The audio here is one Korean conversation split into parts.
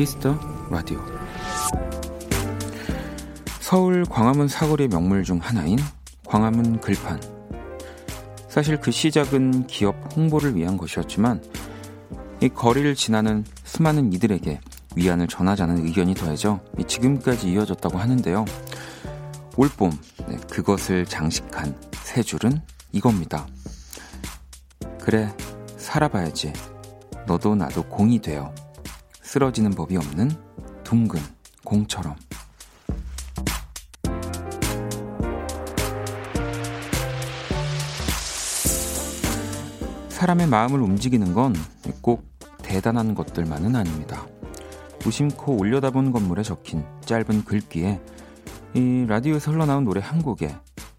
Kiss the Radio 서울 광화문 사거리 명물 중 하나인 광화문 글판 사실 그 시작은 기업 홍보를 위한 것이었지만 이 거리를 지나는 수많은 이들에게 위안을 전하자는 의견이 더해져 지금까지 이어졌다고 하는데요. 올봄 네, 그것을 장식한 세 줄은 이겁니다. 그래 살아봐야지 너도 나도 공이 되어 쓰러지는 법이 없는 둥근 공처럼 사람의 마음을 움직이는 건 꼭 대단한 것들만은 아닙니다. 무심코 올려다본 건물에 적힌 짧은 글귀에 이 라디오에서 흘러나온 노래 한 곡에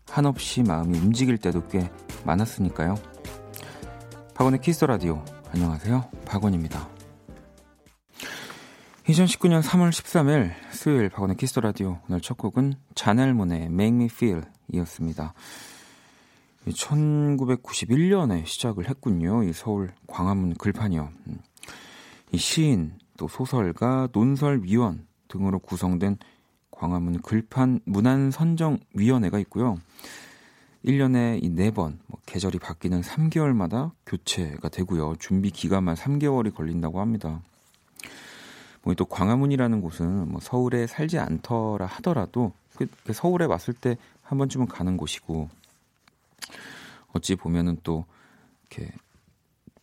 한없이 마음이 움직일 때도 꽤 많았으니까요. 박원의 Kiss the Radio 안녕하세요. 박원입니다. 2019년 3월 13일 수요일 박원의 Kiss the Radio 오늘 첫 곡은 자넬 모네의 Make Me Feel 이었습니다. 1991년에 시작을 했군요. 이 서울 광화문 글판이요. 음. 이 시인, 또 소설가, 논설위원 등으로 구성된 광화문 글판 문안선정위원회가 있고요. 1년에 이 4번, 뭐 계절이 바뀌는 3개월마다 교체가 되고요. 준비 기간만 3개월이 걸린다고 합니다. 뭐또 광화문이라는 곳은 뭐 서울에 살지 않더라 하더라도 그, 그 서울에 왔을 때 한 번쯤은 가는 곳이고 어찌 보면은 또 이렇게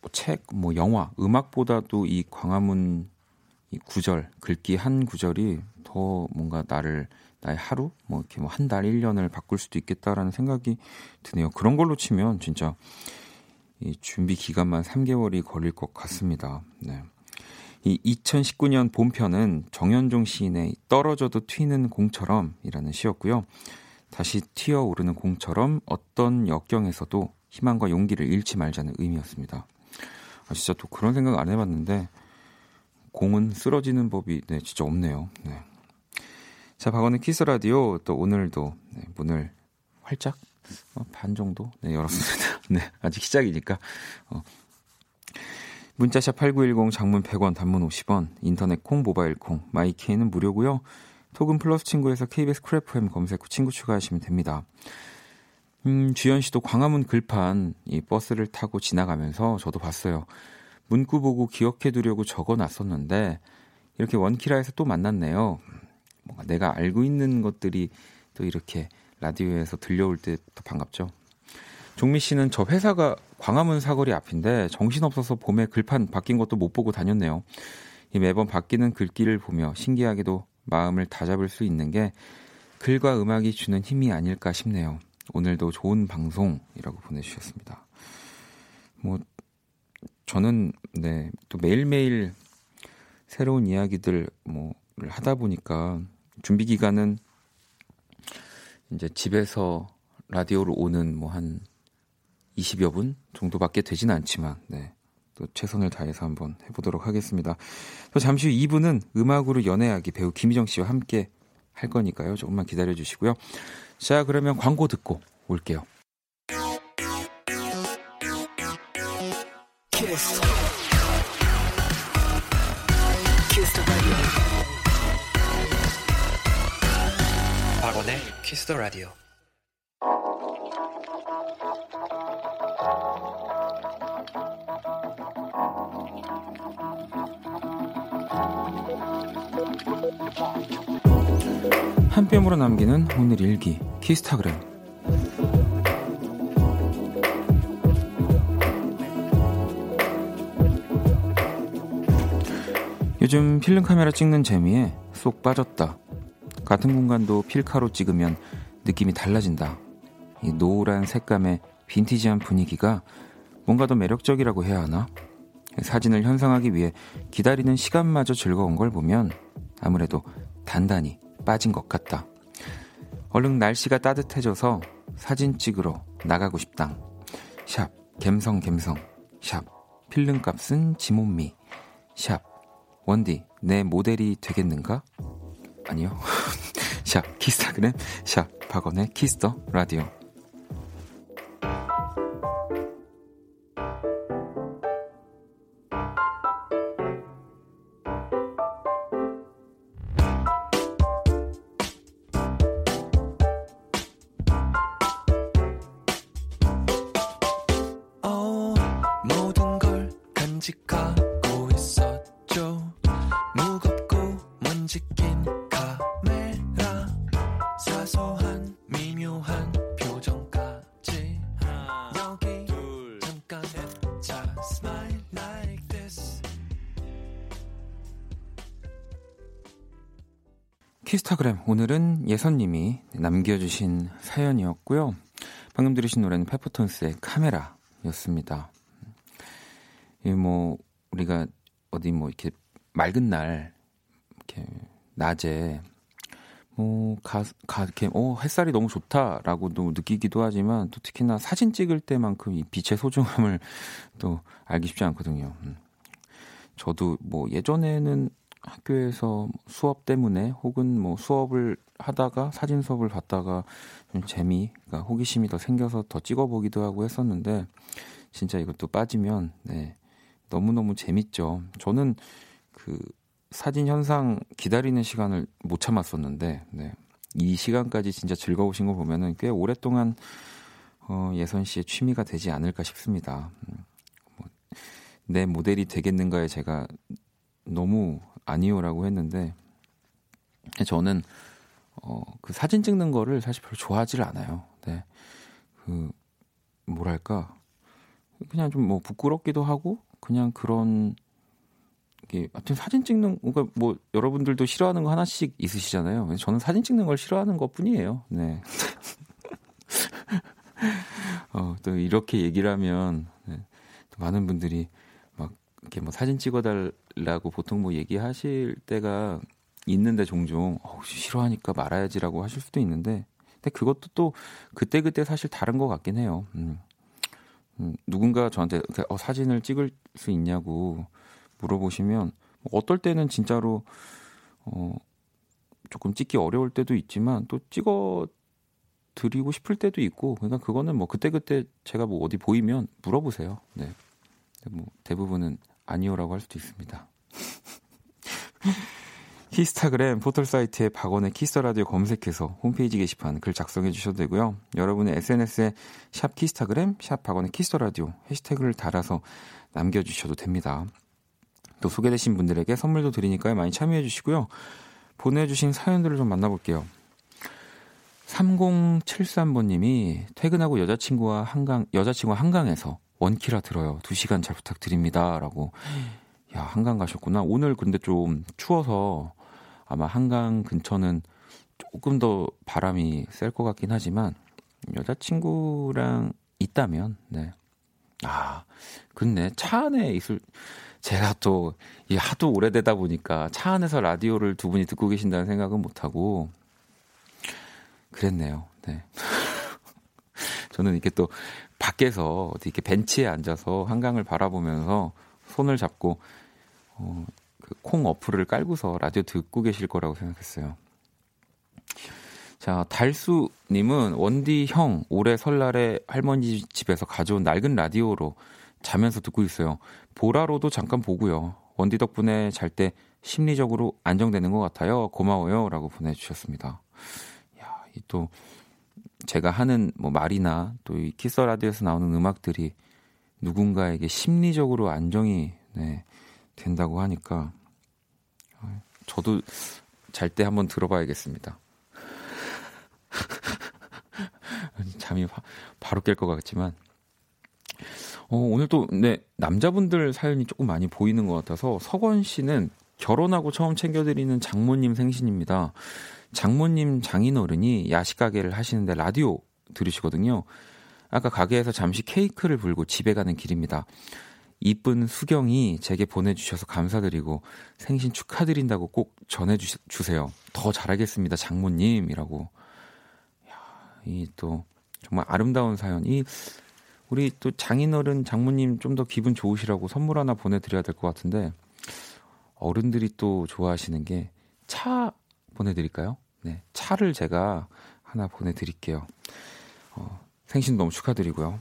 뭐 책, 뭐 영화, 음악보다도 이 광화문 이 구절, 글귀 한 구절이 더 뭔가 나를 나의 하루, 뭐 이렇게 뭐 한 달, 1년을 바꿀 수도 있겠다라는 생각이 드네요. 그런 걸로 치면 진짜 이 준비 기간만 3개월이 걸릴 것 같습니다. 네. 이 2019년 본편은 정현종 시인의 떨어져도 튀는 공처럼이라는 시였고요. 다시 튀어오르는 공처럼 어떤 역경에서도 희망과 용기를 잃지 말자는 의미였습니다. 아, 진짜 또 그런 생각 안 해봤는데 공은 쓰러지는 법이 네, 진짜 없네요. 네. 자, 박원의 Kiss the Radio 또 오늘도 네, 문을 활짝 어, 반 정도 네, 열었습니다. 네, 아직 시작이니까. 어. 문자샵 8910 장문 100원 단문 50원 인터넷 콩 모바일 콩 마이케이는 무료고요. 톡은 플러스 친구에서 KBS 쿨FM 검색 후 친구 추가하시면 됩니다. 음, 주현 씨도 광화문 글판 이 버스를 타고 지나가면서 저도 봤어요. 문구 보고 기억해 두려고 적어 놨었는데 이렇게 원키라에서 또 만났네요. 뭔가 내가 알고 있는 것들이 또 이렇게 라디오에서 들려올 때 더 반갑죠. 종미 씨는 저 회사가 광화문 사거리 앞인데 정신없어서 봄에 글판 바뀐 것도 못 보고 다녔네요. 이 매번 바뀌는 글귀를 보며 신기하게도 마음을 다잡을 수 있는 게 글과 음악이 주는 힘이 아닐까 싶네요. 오늘도 좋은 방송이라고 보내주셨습니다. 뭐 저는 네 또 매일매일 새로운 이야기들 뭐를 하다 보니까 준비 기간은 이제 집에서 라디오로 오는 뭐 한 20여 분 정도밖에 되지는 않지만 네. 또 최선을 다해서 한번 해보도록 하겠습니다. 또 잠시 후 2부는 음악으로 연애하기 배우 김희정 씨와 함께 할 거니까요. 조금만 기다려 주시고요. 자, 그러면 광고 듣고 올게요. 박원의 키스 더 라디오. 한 뼘으로 남기는 오늘 일기 키스타그램 요즘 필름 카메라 찍는 재미에 쏙 빠졌다. 같은 공간도 필카로 찍으면 느낌이 달라진다. 이 노란 색감의 빈티지한 분위기가 뭔가 더 매력적이라고 해야 하나? 사진을 현상하기 위해 기다리는 시간마저 즐거운 걸 보면 아무래도 단단히 빠진 것 같다. 얼른 날씨가 따뜻해져서 사진 찍으러 나가고 싶다. 샵, 갬성, 갬성. 샵, 필름 값은 지못미. 샵, 원디, 내 모델이 되겠는가? 아니요. 샵, 키스타그램. 샵, 박원의 Kiss the Radio. 사소한 미묘한 표정까지. 여기 둘 잠깐 자. Smile like this. 키스타그램 오늘은 예선님이 남겨주신 사연이었고요. 방금 들으신 노래는 페퍼톤스의 카메라였습니다. 이뭐 우리가 어디 뭐 이렇게 맑은 날 이렇게 낮에 뭐 가, 가 이렇게 어 햇살이 너무 좋다라고도 느끼기도 하지만 또 특히나 사진 찍을 때만큼 이 빛의 소중함을 또 알기 쉽지 않거든요. 음. 저도 뭐 예전에는 학교에서 수업 때문에 혹은 뭐 수업을 하다가 사진 수업을 받다가 좀 재미, 그러니까 호기심이 더 생겨서 더 찍어보기도 하고 했었는데 진짜 이것도 빠지면 네 너무너무 재밌죠. 저는 그 사진 현상 기다리는 시간을 못 참았었는데, 네. 이 시간까지 진짜 즐거우신 거 보면은 꽤 오랫동안 어, 예선 씨의 취미가 되지 않을까 싶습니다. 음, 뭐, 내 모델이 되겠는가에 제가 너무 아니요라고 했는데, 저는 어, 그 사진 찍는 거를 사실 별로 좋아하지를 않아요. 네. 그, 뭐랄까. 그냥 좀 뭐 부끄럽기도 하고, 그냥 그런 게 아무튼 사진 찍는 그러니까 뭐 여러분들도 싫어하는 거 하나씩 있으시잖아요. 저는 사진 찍는 걸 싫어하는 것뿐이에요. 네. 어, 또 이렇게 얘기를 하면 네, 또 많은 분들이 막 이렇게 뭐 사진 찍어달라고 보통 뭐 얘기하실 때가 있는데 종종 어, 싫어하니까 말아야지라고 하실 수도 있는데 근데 그것도 또 그때 그때 사실 다른 것 같긴 해요. 음. 음, 누군가 저한테 어, 사진을 찍을 수 있냐고 물어보시면 어떨 때는 진짜로 어, 조금 찍기 어려울 때도 있지만 또 찍어 드리고 싶을 때도 있고 그러니까 그거는 뭐 그때그때 제가 뭐 어디 보이면 물어보세요. 네. 뭐 대부분은 아니오라고 할 수도 있습니다. 키스타그램 포털 사이트에 박원의 Kiss the Radio 검색해서 홈페이지 게시판 글 작성해 주셔도 되고요. 여러분의 SNS에 샵 키스타그램, 샵 박원의 Kiss the Radio 해시태그를 달아서 남겨 주셔도 됩니다. 또 소개되신 분들에게 선물도 드리니까요. 많이 참여해 주시고요. 보내주신 사연들을 좀 만나볼게요. 3073번님이 퇴근하고 여자친구와 한강, 여자친구와 한강에서 원키라 들어요. 2시간 잘 부탁드립니다. 라고. 야, 한강 가셨구나. 오늘 근데 좀 추워서 아마 한강 근처는 조금 더 바람이 셀 것 같긴 하지만 여자친구랑 있다면 네. 아, 근데 차 안에 있을 제가 또 이 하도 오래되다 보니까 차 안에서 라디오를 두 분이 듣고 계신다는 생각은 못 하고 그랬네요. 네. 저는 이렇게 또 밖에서 이렇게 벤치에 앉아서 한강을 바라보면서 손을 잡고 어, 그 콩 어플을 깔고서 라디오 듣고 계실 거라고 생각했어요. 자, 달수님은 원디 형 올해 설날에 할머니 집에서 가져온 낡은 라디오로 자면서 듣고 있어요. 보라로도 잠깐 보고요. 원디 덕분에 잘 때 심리적으로 안정되는 것 같아요. 고마워요. 라고 보내주셨습니다. 야, 이 또, 제가 하는 뭐 말이나 또 이 키스 라디오에서 나오는 음악들이 누군가에게 심리적으로 안정이 네, 된다고 하니까 저도 잘 때 한번 들어봐야겠습니다. 잠이 바, 바로 깰 것 같지만 어, 오늘 또 네, 남자분들 사연이 조금 많이 보이는 것 같아서 석원 씨는 결혼하고 처음 챙겨드리는 장모님 생신입니다. 장모님 장인어른이 야식 가게를 하시는데 라디오 들으시거든요. 아까 가게에서 잠시 케이크를 불고 집에 가는 길입니다. 이쁜 수경이 제게 보내주셔서 감사드리고 생신 축하드린다고 꼭 전해주세요. 더 잘하겠습니다, 장모님이라고. 이또 정말 아름다운 사연. 이 우리 또 장인어른 장모님 좀 더 기분 좋으시라고 선물 하나 보내드려야 될 것 같은데 어른들이 또 좋아하시는 게 차 보내드릴까요? 네, 차를 제가 하나 보내드릴게요. 어, 생신 너무 축하드리고요.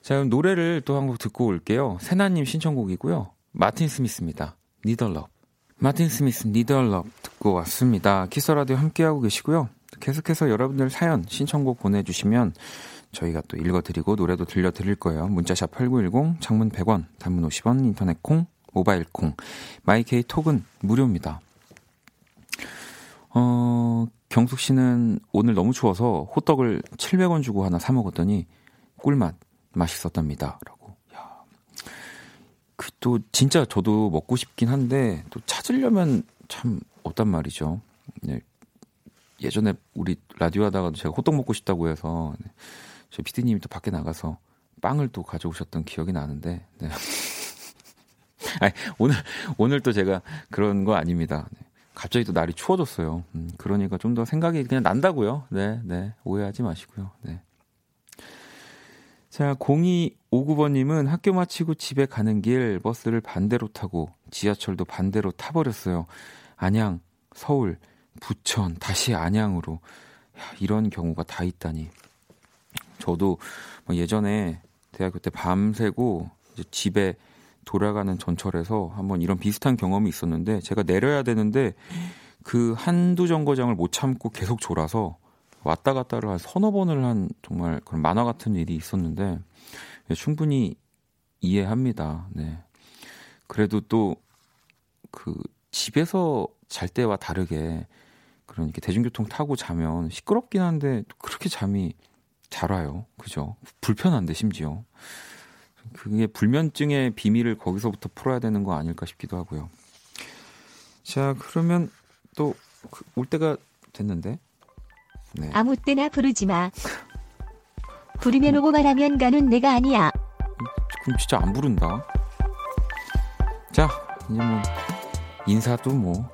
자, 그럼 노래를 또 한 곡 듣고 올게요. 세나님 신청곡이고요. 마틴 스미스입니다. Need a Love. 마틴 스미스 Need a Love 듣고 왔습니다. Kiss the Radio 함께하고 계시고요. 계속해서 여러분들 사연, 신청곡 보내주시면 저희가 또 읽어드리고 노래도 들려드릴 거예요. 문자샵 8910, 장문 100원, 단문 50원, 인터넷 콩, 모바일 콩, 마이케이 톡은 무료입니다. 어, 경숙 씨는 오늘 너무 추워서 호떡을 700원 주고 하나 사 먹었더니 꿀맛 맛있었답니다. 라고. 야. 그 또 진짜 저도 먹고 싶긴 한데 또 찾으려면 참 없단 말이죠. 네. 예전에 우리 라디오 하다가도 제가 호떡 먹고 싶다고 해서 네. 저희 피디님이 또 밖에 나가서 빵을 또 가져오셨던 기억이 나는데 네. 아니, 오늘 오늘 또 제가 그런 거 아닙니다. 네. 갑자기 또 날이 추워졌어요. 음, 그러니까 좀 더 생각이 그냥 난다고요. 네, 네. 오해하지 마시고요. 네. 자, 0259번님은 학교 마치고 집에 가는 길 버스를 반대로 타고 지하철도 반대로 타버렸어요. 안양, 서울, 부천, 다시 안양으로. 야, 이런 경우가 다 있다니. 저도 뭐 예전에 대학교 때 밤새고 집에 돌아가는 전철에서 한번 이런 비슷한 경험이 있었는데 제가 내려야 되는데 그 한두 정거장을 못 참고 계속 졸아서 왔다 갔다를 한 서너 번을 한 정말 그런 만화 같은 일이 있었는데 예, 충분히 이해합니다. 네. 그래도 또 그 집에서 잘 때와 다르게 그런 이렇게 대중교통 타고 자면 시끄럽긴 한데 그렇게 잠이 잘 와요. 그죠? 불편한데 심지어. 그게 불면증의 비밀을 거기서부터 풀어야 되는 거 아닐까 싶기도 하고요. 자, 그러면 또올 그 때가 됐는데. 네. 아무 때나 부르지 마. 부르면 오고 말하면 가는 내가 아니야. 그럼 진짜 안 부른다. 자, 이제 뭐 인사도 뭐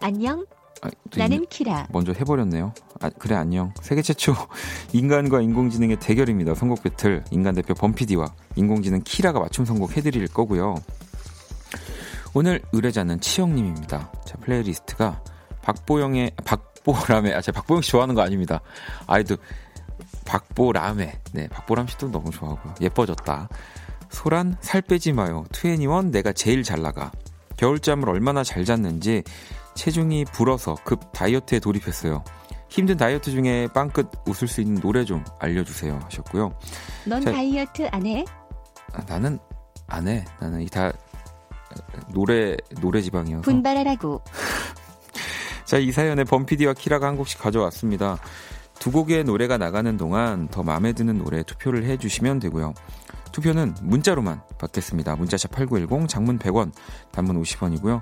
안녕. 아, 나는 키라. 먼저 해버렸네요. 아, 그래 안녕. 세계 최초 인간과 인공지능의 대결입니다. 선곡 배틀 인간 대표 범피디와 인공지능 키라가 맞춤 선곡 해드릴 거고요. 오늘 의뢰자는 치영님입니다. 자 playlist가 박보영의 박보람의 아 제가 박보영 씨 좋아하는 거 아닙니다. 아이도 박보람의 네 박보람 씨도 너무 좋아하고요. 예뻐졌다. 소란 살 빼지 마요. 투애니원 내가 제일 잘 나가. 겨울잠을 얼마나 잘 잤는지 체중이 불어서 급 다이어트에 돌입했어요. 힘든 다이어트 중에 빵끝 웃을 수 있는 노래 좀 알려주세요 하셨고요. 넌 자, 다이어트 안 해? 아, 나는 안 해. 나는 이다 노래 노래 지방이어서. 분발하라고. 자, 이 사연에 범피디와 키라가 한 곡씩 가져왔습니다. 두 곡의 노래가 나가는 동안 더 마음에 드는 노래 투표를 해주시면 되고요. 투표는 문자로만 받겠습니다. 문자샵 8910, 장문 100원, 단문 50원이고요.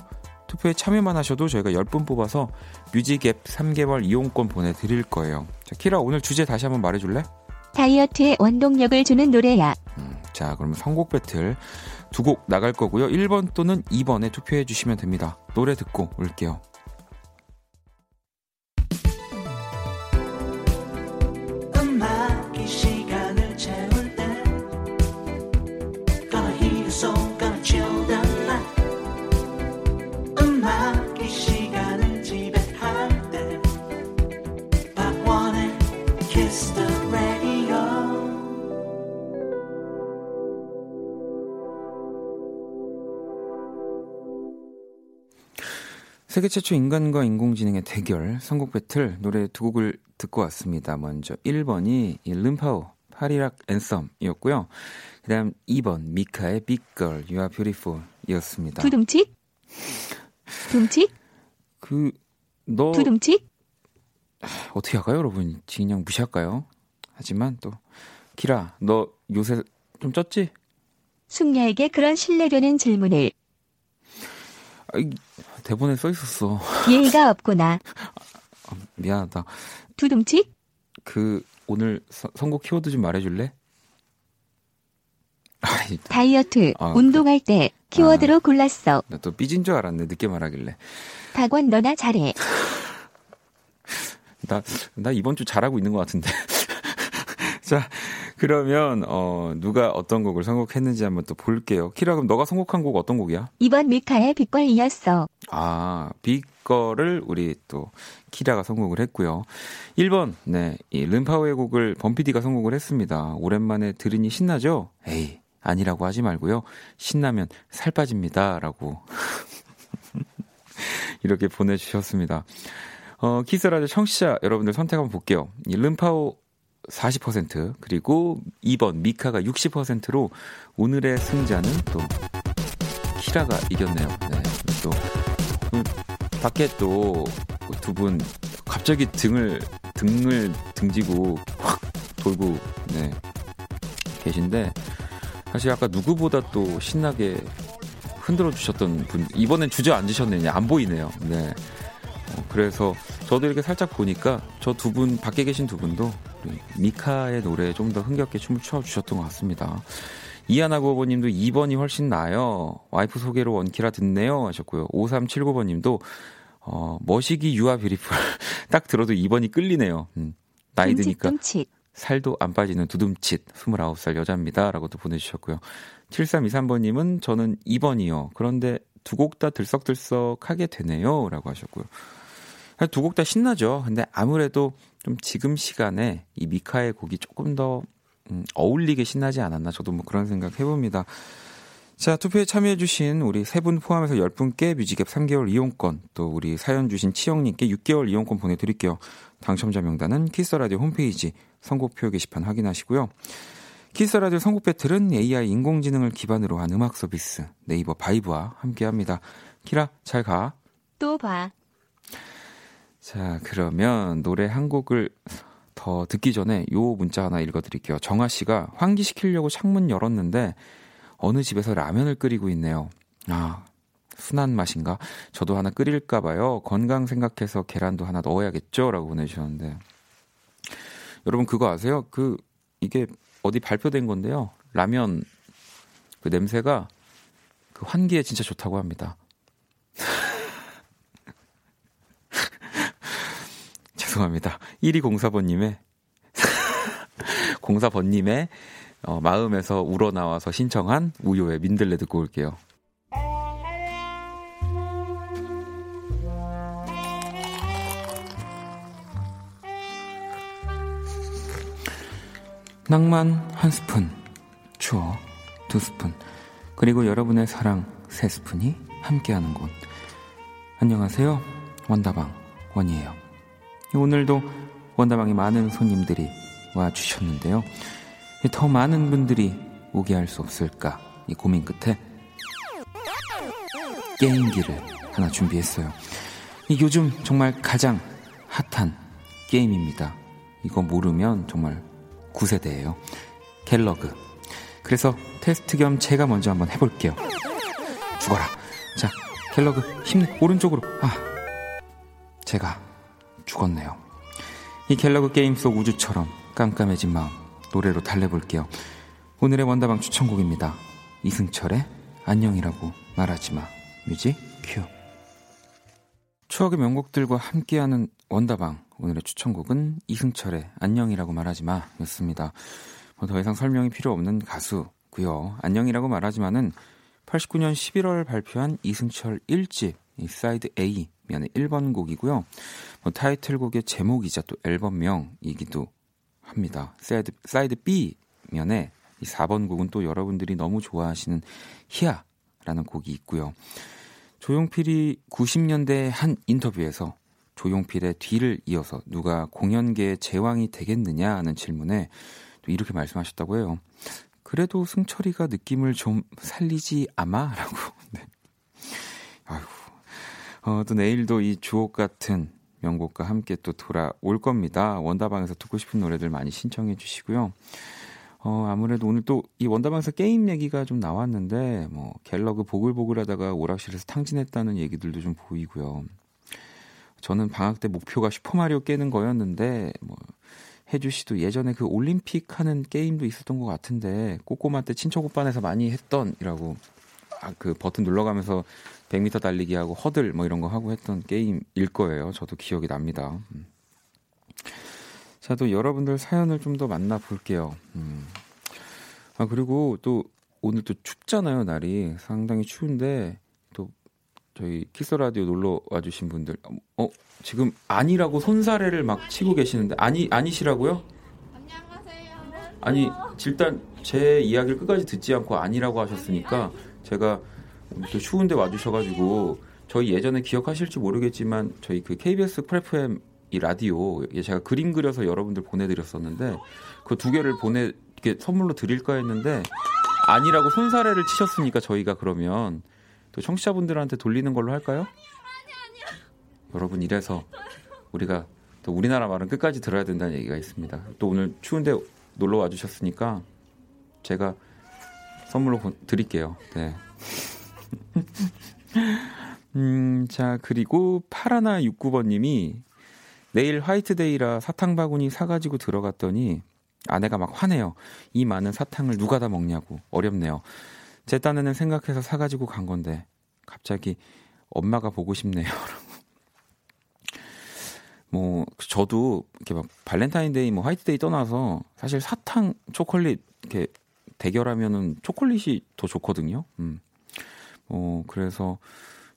투표에 참여만 하셔도 저희가 10분 뽑아서 뮤직앱 3개월 이용권 보내드릴 거예요. 자, 키라 오늘 주제 다시 한번 말해줄래? 다이어트에 원동력을 주는 노래야. 음, 자, 그러면 선곡 배틀 두 곡 나갈 거고요. 1번 또는 2번에 투표해 주시면 됩니다. 노래 듣고 올게요. 세계 최초 인간과 인공지능의 대결 선곡 배틀 노래 두 곡을 듣고 왔습니다. 먼저 1번이 름파오 파리락 앤썸이었고요. 그 다음 2번 미카의 Big Girl You Are Beautiful 이었습니다. 두둠칙? 둠칙? 그너 두둠칙? 어떻게 할까요, 여러분? 그냥 무시할까요? 하지만 또 키라 너 요새 좀 쪘지? 숙녀에게 그런 신뢰되는 질문을 아, 대본에 써 있었어. 예의가 없구나. 아, 미안하다. 두둠칙? 그 오늘 서, 선곡 키워드 좀 말해줄래? 다이어트, 아, 운동할 때 키워드로 아, 골랐어. 나 또 삐진 줄 알았네. 늦게 말하길래. 박원 너나 잘해. 나, 나 이번 주 잘하고 있는 것 같은데. 자, 그러면 어 누가 어떤 곡을 선곡했는지 한번 또 볼게요. 키라 그럼 너가 선곡한 곡 어떤 곡이야? 이번 미카의 빛걸이었어. 아, 빛걸을 우리 또 키라가 선곡을 했고요. 1번. 네. 이 름파오의 곡을 범피디가 선곡을 했습니다. 오랜만에 들으니 신나죠? 에이, 아니라고 하지 말고요. 신나면 살 빠집니다라고 이렇게 보내 주셨습니다. 어, 키스라디오 청취자 여러분들 선택 한번 볼게요. 이 름파오 40% 그리고 2번 미카가 60%로 오늘의 승자는 또 키라가 이겼네요. 네. 또그 밖에 또 두 분 갑자기 등을 등을 등지고 확 돌고 네. 계신데 사실 아까 누구보다 또 신나게 흔들어 주셨던 분 이번엔 주저앉으셨느냐 안 보이네요. 네. 어, 그래서 저도 이렇게 살짝 보니까 저 두 분 밖에 계신 두 분도 미카의 노래에 좀 더 흥겹게 춤을 춰 주셨던 것 같습니다. 이하나 구오번님도 2번이 훨씬 나아요. 와이프 소개로 원키라 듣네요 하셨고요. 5379번님도 어, 머시기 You are beautiful 딱 들어도 2번이 끌리네요. 음, 나이 드니까 살도 안 빠지는 두둠칫 29살 여자입니다. 라고도 보내주셨고요. 7323번님은 저는 2번이요. 그런데 두 곡 다 들썩들썩하게 되네요. 라고 하셨고요. 두 곡 다 신나죠. 근데 아무래도 좀 지금 시간에 이 미카의 곡이 조금 더 음, 어울리게 신나지 않았나 저도 뭐 그런 생각 해봅니다. 자, 투표에 참여해주신 우리 세 분 포함해서 10분께 music 앱 3개월 이용권, 또 우리 사연 주신 치영님께 6개월 이용권 보내드릴게요. 당첨자 명단은 키스라디오 홈페이지 선곡표 게시판 확인하시고요. 키스라디오 선곡 battle은 AI 인공지능을 기반으로 한 음악 서비스 네이버 바이브와 함께합니다. 키라, 잘 가. 또 봐. 자, 그러면 노래 한 곡을 더 듣기 전에 요 문자 하나 읽어드릴게요. 정아 씨가 환기시키려고 창문 열었는데 어느 집에서 라면을 끓이고 있네요. 아, 순한 맛인가? 저도 하나 끓일까봐요. 건강 생각해서 계란도 하나 넣어야겠죠? 라고 보내주셨는데. 여러분, 그거 아세요? 그, 이게 어디 발표된 건데요. 라면, 그 냄새가 그 환기에 진짜 좋다고 합니다. 죄송합니다. 1204번님의, 04번님의 어, 마음에서 우러나와서 신청한 우효의 민들레 듣고 올게요. 낭만 한 스푼, 추억 두 스푼, 그리고 여러분의 사랑 세 스푼이 함께하는 곳. 안녕하세요. 원다방 원이에요. 오늘도 원다방에 많은 손님들이 와 주셨는데요. 더 많은 분들이 오게 할 수 없을까 이 고민 끝에 게임기를 하나 준비했어요. 이 요즘 정말 가장 핫한 게임입니다. 이거 모르면 정말 구세대예요. 갤러그. 그래서 테스트 겸 제가 먼저 한번 해볼게요. 죽어라. 자, 갤러그 힘내 오른쪽으로. 아, 제가 죽었네요. 이 갤러그 게임 속 우주처럼 깜깜해진 마음 노래로 달래볼게요. 오늘의 원다방 추천곡입니다. 이승철의 안녕이라고 말하지 마. music cue. 추억의 명곡들과 함께하는 원다방. 오늘의 추천곡은 이승철의 안녕이라고 말하지 마. 였습니다. 뭐 더 이상 설명이 필요 없는 가수고요. 안녕이라고 말하지 마는 89년 11월 발표한 이승철 1집 이 side A 면의 1번 곡이고요. 뭐 타이틀곡의 제목이자 또 앨범명이기도 합니다. side, side B 면에 이 4번 곡은 또 여러분들이 너무 좋아하시는 히야라는 곡이 있고요. 조용필이 90년대 한 인터뷰에서 조용필의 뒤를 이어서 누가 공연계의 제왕이 되겠느냐 하는 질문에 또 이렇게 말씀하셨다고 해요. 그래도 승철이가 느낌을 좀 살리지 아마라고. 네. 아이고. 어, 또 내일도 이 주옥 같은 명곡과 함께 또 돌아올 겁니다. 원다방에서 듣고 싶은 노래들 많이 신청해 주시고요. 어, 아무래도 오늘 또 이 원다방에서 게임 얘기가 좀 나왔는데, 뭐, 갤러그 보글보글 하다가 오락실에서 탕진했다는 얘기들도 좀 보이고요. 저는 방학 때 목표가 슈퍼마리오 깨는 거였는데, 뭐, 혜주 씨도 예전에 그 올림픽 하는 게임도 있었던 것 같은데, 꼬꼬마 때 친척 오빠에서 많이 했던 이라고, 아, 그 버튼 눌러가면서 100m 달리기 하고 허들 뭐 이런 거 하고 했던 게임일 거예요. 저도 기억이 납니다. 음. 자, 또 여러분들 사연을 좀 더 만나볼게요. 음. 아, 그리고 또 오늘 또 춥잖아요, 날이. 상당히 추운데 또 저희 키스 라디오 놀러 와 주신 분들, 어, 지금 아니라고 손사래를 막 치고 계시는데, 아니, 아니시라고요? 안녕하세요. 아니, 일단 제 이야기를 끝까지 듣지 않고 아니라고 하셨으니까 제가 또 추운데 와주셔가지고 저희 예전에 기억하실지 모르겠지만 저희 그 KBS 프레프엠 이 라디오 제가 그림 그려서 여러분들 보내드렸었는데 그 두 개를 보내 이렇게 선물로 드릴까 했는데 아니라고 손사래를 치셨으니까 저희가 그러면 또 청취자분들한테 돌리는 걸로 할까요? 여러분 이래서 우리가 또 우리나라 말은 끝까지 들어야 된다는 얘기가 있습니다. 또 오늘 추운데 놀러 와주셨으니까 제가 선물로 드릴게요. 네. 음, 자, 그리고 파라나 69번님이 내일 화이트데이라 사탕 바구니 사가지고 들어갔더니 아내가 막 화내요. 이 많은 사탕을 누가 다 먹냐고. 어렵네요. 제 딴에는 생각해서 사가지고 간 건데 갑자기 엄마가 보고 싶네요. 뭐 저도 이렇게 막 발렌타인데이 뭐 화이트데이 떠나서 사실 사탕 초콜릿 이렇게 대결하면은 초콜릿이 더 좋거든요. 음. 어 그래서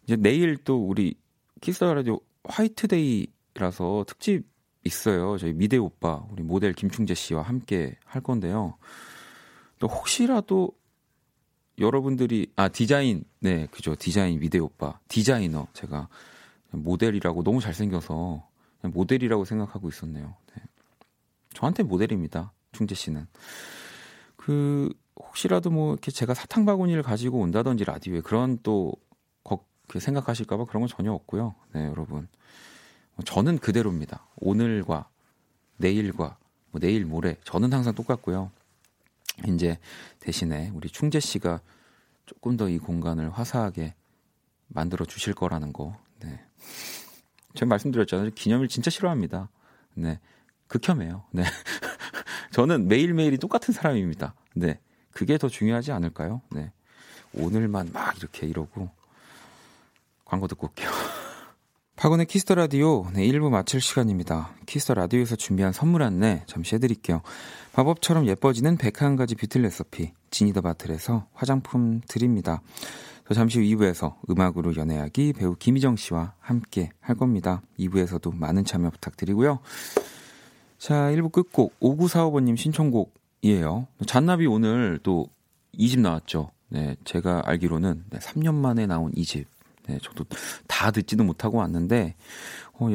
이제 내일 또 우리 키스 라디오 화이트데이라서 특집 있어요. 저희 미대 오빠 우리 모델 김충재 씨와 함께 할 건데요. 또 혹시라도 여러분들이 아 디자인 네 그죠 디자인 미대 오빠 디자이너 제가 모델이라고 너무 잘생겨서 모델이라고 생각하고 있었네요. 네. 저한테 모델입니다. 충재 씨는 그 혹시라도 뭐 이렇게 제가 사탕 바구니를 가지고 온다든지 라디오에 그런 또 생각하실까봐 그런 건 전혀 없고요. 네 여러분 저는 그대로입니다. 오늘과 내일과 뭐 내일 모레 저는 항상 똑같고요. 이제 대신에 우리 충재 씨가 조금 더 이 공간을 화사하게 만들어 주실 거라는 거. 네. 제가 말씀드렸잖아요. 기념일 진짜 싫어합니다. 네. 극혐해요. 네. 저는 매일매일이 똑같은 사람입니다. 네. 그게 더 중요하지 않을까요? 네. 오늘만 막 이렇게 이러고 광고 듣고 올게요. 박원의 키스 더 라디오 네, 1부 마칠 시간입니다. 키스 더 라디오에서 준비한 선물 안내 잠시 해드릴게요. 마법처럼 예뻐지는 101가지 뷰티 레시피 지니 더 바틀에서 화장품 드립니다. 저 잠시 후 2부에서 음악으로 연애하기 배우 김희정 씨와 함께 할 겁니다. 2부에서도 많은 참여 부탁드리고요. 자, 1부 끝곡 5945번님 신청곡 이에요. 잔나비 오늘 또 2집 나왔죠. 네, 제가 알기로는 3년 만에 나온 2집. 네, 저도 다 듣지도 못하고 왔는데, 어,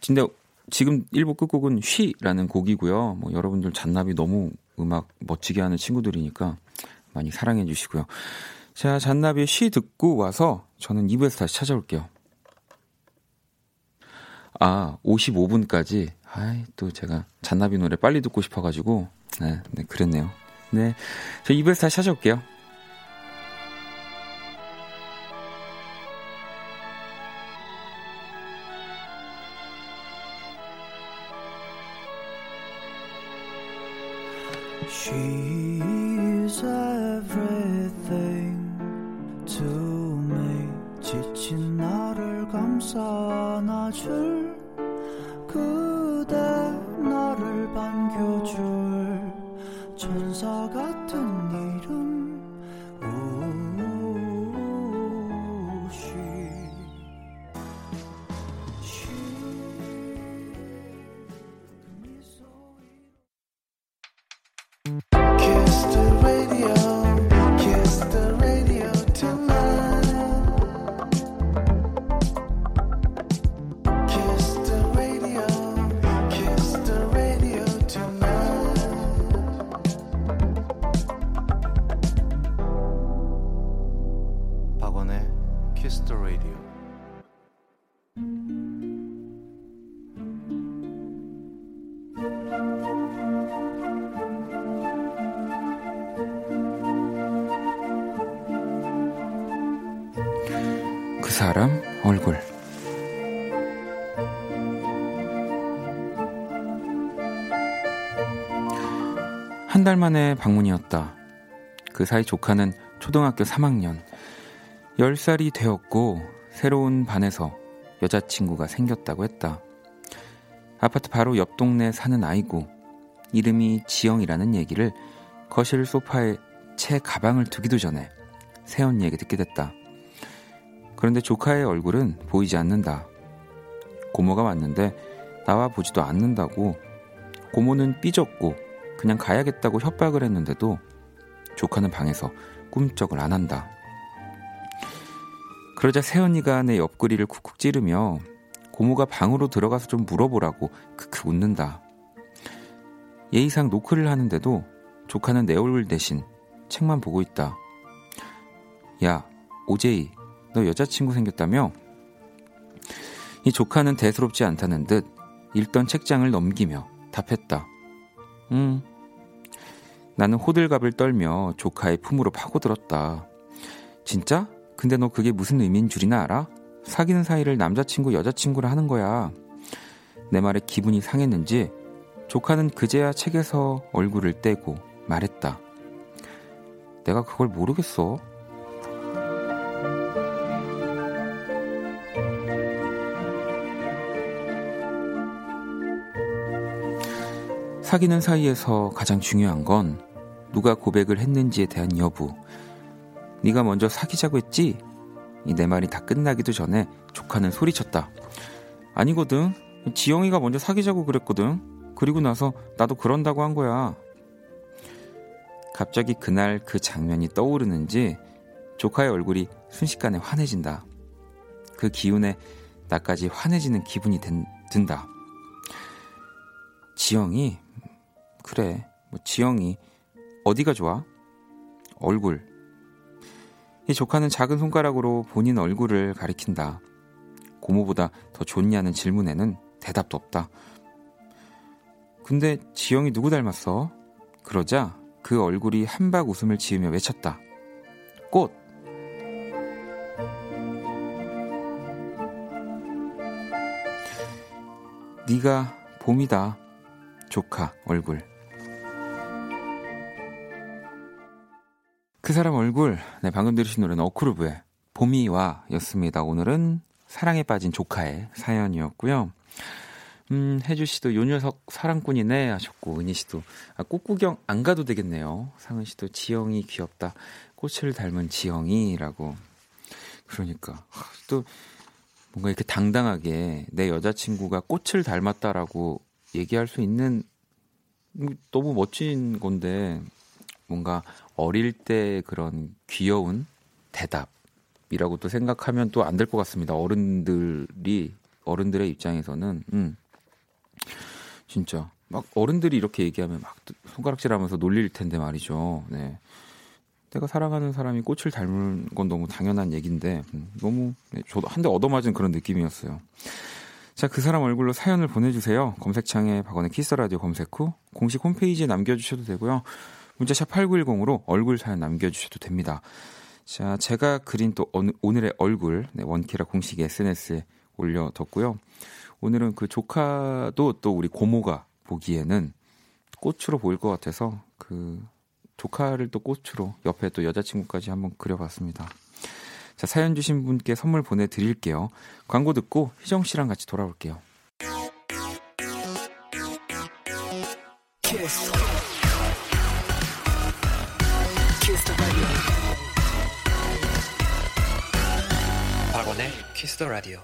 진짜 지금 1부 끝곡은 쉬라는 곡이고요. 뭐 여러분들 잔나비 너무 음악 멋지게 하는 친구들이니까 많이 사랑해 주시고요. 자, 잔나비의 쉬 듣고 와서 저는 2부에서 다시 찾아올게요. 아, 55분까지. 아이, 또 제가 잔나비 노래 빨리 듣고 싶어가지고. 네, 네, 그랬네요. 네. 저 2부에서 다시 찾아올게요. 사람 달 만에 방문이었다. 그 사이 조카는 초등학교 3학년. 10살이 되었고 새로운 반에서 여자친구가 생겼다고 했다. 아파트 바로 옆 동네 사는 아이고 이름이 지영이라는 얘기를 거실 소파에 채 가방을 두기도 전에 새언니에게 듣게 됐다. 그런데 조카의 얼굴은 보이지 않는다. 고모가 왔는데 나와 보지도 않는다고 고모는 삐졌고 그냥 가야겠다고 협박을 했는데도 조카는 방에서 꿈쩍을 안 한다. 그러자 새언니가 내 옆구리를 쿡쿡 찌르며 고모가 방으로 들어가서 좀 물어보라고 크크 웃는다. 예의상 노크를 하는데도 조카는 내 얼굴 대신 책만 보고 있다. 야, 오제이, 너 여자친구 생겼다며? 이 조카는 대수롭지 않다는 듯 읽던 책장을 넘기며 답했다. 음. 나는 호들갑을 떨며 조카의 품으로 파고들었다. 진짜? 근데 너 그게 무슨 의미인 줄이나 알아? 사귀는 사이를 남자친구, 여자친구를 하는 거야. 내 말에 기분이 상했는지 조카는 그제야 책에서 얼굴을 떼고 말했다. 내가 그걸 모르겠어. 사귀는 사이에서 가장 중요한 건 누가 고백을 했는지에 대한 여부. 네가 먼저 사귀자고 했지? 내 말이 다 끝나기도 전에 조카는 소리쳤다. 아니거든. 지영이가 먼저 사귀자고 그랬거든. 그리고 나서 나도 그런다고 한 거야. 갑자기 그날 그 장면이 떠오르는지 조카의 얼굴이 순식간에 환해진다. 그 기운에 나까지 환해지는 기분이 든, 든다. 지영이 그래 뭐 지영이 어디가 좋아? 얼굴 이 조카는 작은 손가락으로 본인 얼굴을 가리킨다. 고모보다 더 좋냐는 질문에는 대답도 없다. 근데 지영이 누구 닮았어? 그러자 그 얼굴이 한박 웃음을 지으며 외쳤다. 꽃! 네가 봄이다. 조카 얼굴. 그 사람 얼굴. 네, 방금 들으신 노래는 어쿠르브의 봄이와 였습니다. 오늘은 사랑에 빠진 조카의 사연이었고요. 음, 혜주 씨도 요 녀석 사랑꾼이네 하셨고, 은희 씨도, 아, 꽃구경 안 가도 되겠네요. 상은 씨도 지영이 귀엽다. 꽃을 닮은 지영이라고. 그러니까. 또, 뭔가 이렇게 당당하게 내 여자친구가 꽃을 닮았다라고 얘기할 수 있는 뭐 너무 멋진 건데, 뭔가 어릴 때 그런 귀여운 대답이라고 또 생각하면 또 안 될 것 같습니다. 어른들이 어른들의 입장에서는 음. 진짜 막 어른들이 이렇게 얘기하면 막 손가락질하면서 놀릴 텐데 말이죠. 네. 내가 사랑하는 사람이 꽃을 닮은 건 너무 당연한 얘기인데 음, 너무 네, 저도 한 대 얻어맞은 그런 느낌이었어요. 자, 그 사람 얼굴로 사연을 보내주세요. 검색창에 박원의 키스 라디오 검색 후 공식 홈페이지에 남겨주셔도 되고요. 문자샵 8910으로 얼굴 사연 남겨주셔도 됩니다. 자, 제가 그린 또 오늘의 얼굴, 네, 원키라 공식 SNS에 올려뒀고요. 오늘은 그 조카도 또 우리 고모가 보기에는 꽃으로 보일 것 같아서 그 조카를 또 꽃으로 옆에 또 여자친구까지 한번 그려봤습니다. 자, 사연 주신 분께 선물 보내드릴게요. 광고 듣고 희정 씨랑 같이 돌아올게요. 키스 더 라디오.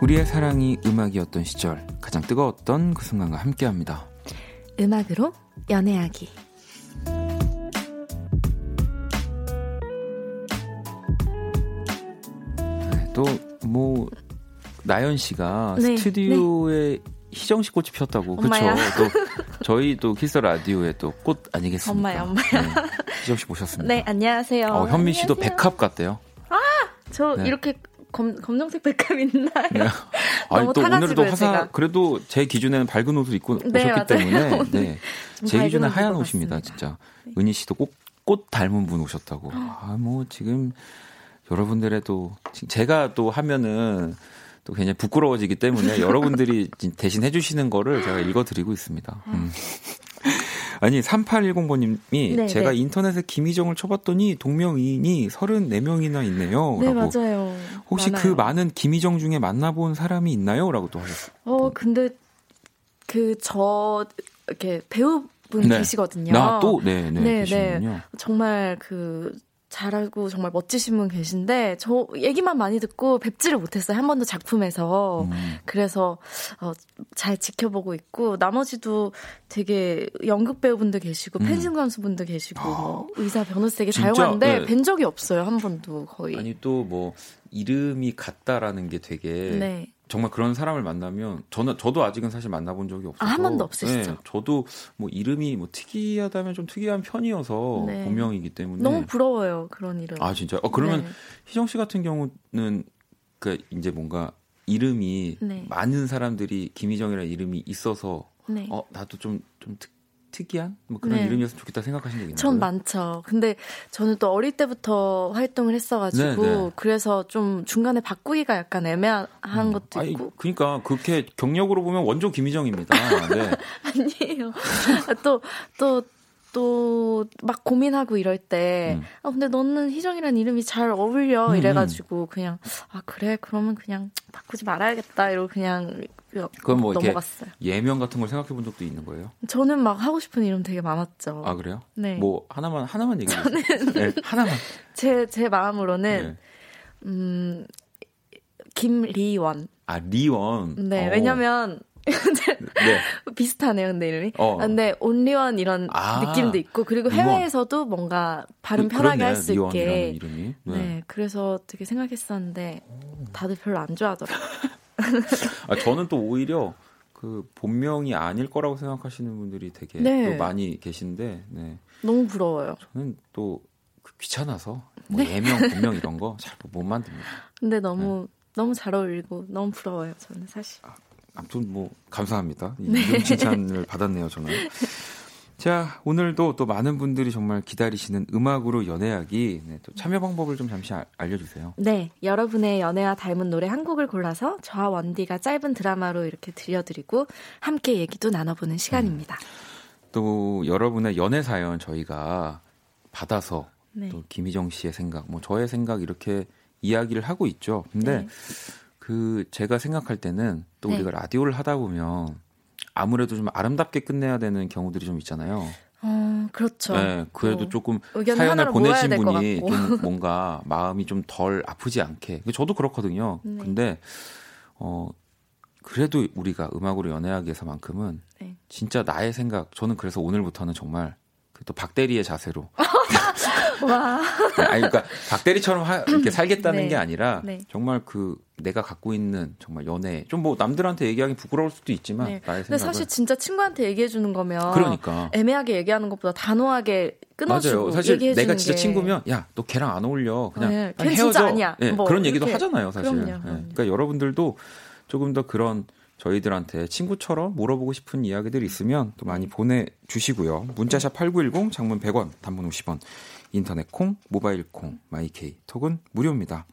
우리의 사랑이 음악이었던 시절 가장 뜨거웠던 그 순간과 함께합니다. 음악으로 연애하기. 네, 또뭐 나연 씨가 네, 스튜디오에 네. 희정 씨 꽃이 피었다고 그렇죠. 또 저희 또 키스 라디오에 또 꽃 아니겠습니까? 엄마야, 엄마야. 네. 희정 씨 모셨습니다. 네, 안녕하세요. 어, 현미 씨도 안녕하세요. 백합 같대요. 아, 저 네. 이렇게 검, 검정색 백합 있나요? 네. 아니, 또 오늘도 화사, 제가. 그래도 제 기준에는 밝은 옷을 입고 네, 오셨기 맞아요. 때문에, 네. 제 기준은 하얀 옷입니다, 진짜. 네. 은희 씨도 꼭, 꽃 닮은 분 오셨다고. 아, 뭐, 지금, 여러분들의 또, 제가 또 하면은, 또 굉장히 부끄러워지기 때문에 여러분들이 대신 해주시는 거를 제가 읽어드리고 있습니다. 음. 아니 3810번님이 네, 제가 네. 인터넷에 김희정을 쳐봤더니 동명이인이 34명이나 있네요. 네 라고. 맞아요. 혹시 그 많아요. 그 많은 김희정 중에 만나본 사람이 있나요? 라고 또 하셨어요. 어 근데 그 저 이렇게 배우 분 네. 계시거든요. 나 또 네 네 네, 네, 네. 정말 그 잘 알고 정말 멋지신 분 계신데 저 얘기만 많이 듣고 뵙지를 못했어요. 한 번도 작품에서. 음. 그래서 어, 잘 지켜보고 있고 나머지도 되게 연극 배우분도 계시고 음. 펜싱 선수분도 계시고 뭐 의사 변호사 되게 다양한데 네. 뵌 적이 없어요. 한 번도 거의. 아니 또 뭐 이름이 같다라는 게 되게 네. 정말 그런 사람을 만나면 저는 저도 아직은 사실 만나본 적이 없어서 아, 한 번도 없으시죠? 네, 저도 뭐 이름이 뭐 특이하다면 좀 특이한 편이어서 네. 본명이기 때문에 너무 부러워요 그런 이름. 아 진짜. 어 그러면 네. 희정 씨 같은 경우는 그 이제 뭔가 이름이 네. 많은 사람들이 김희정이라는 이름이 있어서 네. 어 나도 좀좀 특 특이한 뭐 그런 네. 이름이었으면 좋겠다 생각하신 게 있나요? 전 많죠. 근데 저는 또 어릴 때부터 활동을 했어가지고 네, 네. 그래서 좀 중간에 바꾸기가 약간 애매한 음. 것도 아니, 있고. 그러니까 그렇게 경력으로 보면 원조 김희정입니다. 네. 아니에요. 또 또 또막 고민하고 이럴 때, 음. 아, 근데 너는 희정이란 이름이 잘 어울려. 음, 음. 이래가지고, 그냥, 아, 그래? 그러면 그냥 바꾸지 말아야겠다. 이러고 그냥 그럼 뭐 넘어갔어요. 예명 같은 걸 생각해 본 적도 있는 거예요? 저는 막 하고 싶은 이름 되게 많았죠. 아 그래요? 네. 뭐 하나만 하나만 얘기해 주세요. 네, 하나만. 제 제 마음으로는 네. 음 김리원. 아 리원. 네, 오. 어. 왜냐면 네. 비슷하네요, 근데 이름이. 어. 근데 온리원 이런 아, 느낌도 있고 그리고 해외에서도 뭔가 발음 그, 편하게 할 수 있게. 네. 네. 그래서 되게 생각했었는데 다들 별로 안 좋아하더라고요. 아, 저는 또 오히려 그 본명이 아닐 거라고 생각하시는 분들이 되게 네. 또 많이 계신데 네. 너무 부러워요. 저는 또그 귀찮아서 뭐 네. 예명 본명 이런 거 잘 못 만듭니다. 근데 너무 네. 너무 잘 어울리고 너무 부러워요. 저는 사실. 아, 아무튼 뭐 감사합니다. 이 네. 칭찬을 받았네요. 저는. 자, 오늘도 또 많은 분들이 정말 기다리시는 음악으로 연애하기 네, 또 참여 방법을 좀 잠시 아, 알려주세요. 네, 여러분의 연애와 닮은 노래 한 곡을 골라서 저와 원디가 짧은 드라마로 이렇게 들려드리고 함께 얘기도 나눠보는 시간입니다. 음. 또 여러분의 연애 사연 저희가 받아서 네. 또 김희정 씨의 생각, 뭐 저의 생각 이렇게 이야기를 하고 있죠. 근데 네. 그 제가 생각할 때는 또 우리가 네. 라디오를 하다 보면 아무래도 좀 아름답게 끝내야 되는 경우들이 좀 있잖아요. 어, 그렇죠. 네, 그래도 어. 조금 사연을 보내신 분이 좀 뭔가 마음이 좀 덜 아프지 않게. 저도 그렇거든요. 네. 근데 어 그래도 우리가 음악으로 연애하기 위해서만큼은 네. 진짜 나의 생각. 저는 그래서 오늘부터는 정말 그또 박대리의 자세로 와. 네, 아니, 그러니까 박 대리처럼 하, 이렇게 살겠다는 네. 게 아니라 네. 정말 그 내가 갖고 있는 정말 연애 좀 뭐 남들한테 얘기하기 부끄러울 수도 있지만 네. 나의 근데 사실 진짜 친구한테 얘기해 주는 거면 그러니까 애매하게 얘기하는 것보다 단호하게 끊어주고 맞아요. 사실 내가 진짜 게... 친구면 야 너 걔랑 안 어울려 그냥 네, 헤어져 아니야. 네, 뭐 그런 얘기도 하잖아요 사실. 그럼요, 그럼요. 네. 그러니까 여러분들도 조금 더 그런 저희들한테 친구처럼 물어보고 싶은 이야기들이 있으면 또 많이 보내주시고요. 문자샵 8910, 장문 100원, 단문 50원, 인터넷 콩, 모바일 콩, 마이케이, 톡은 무료입니다.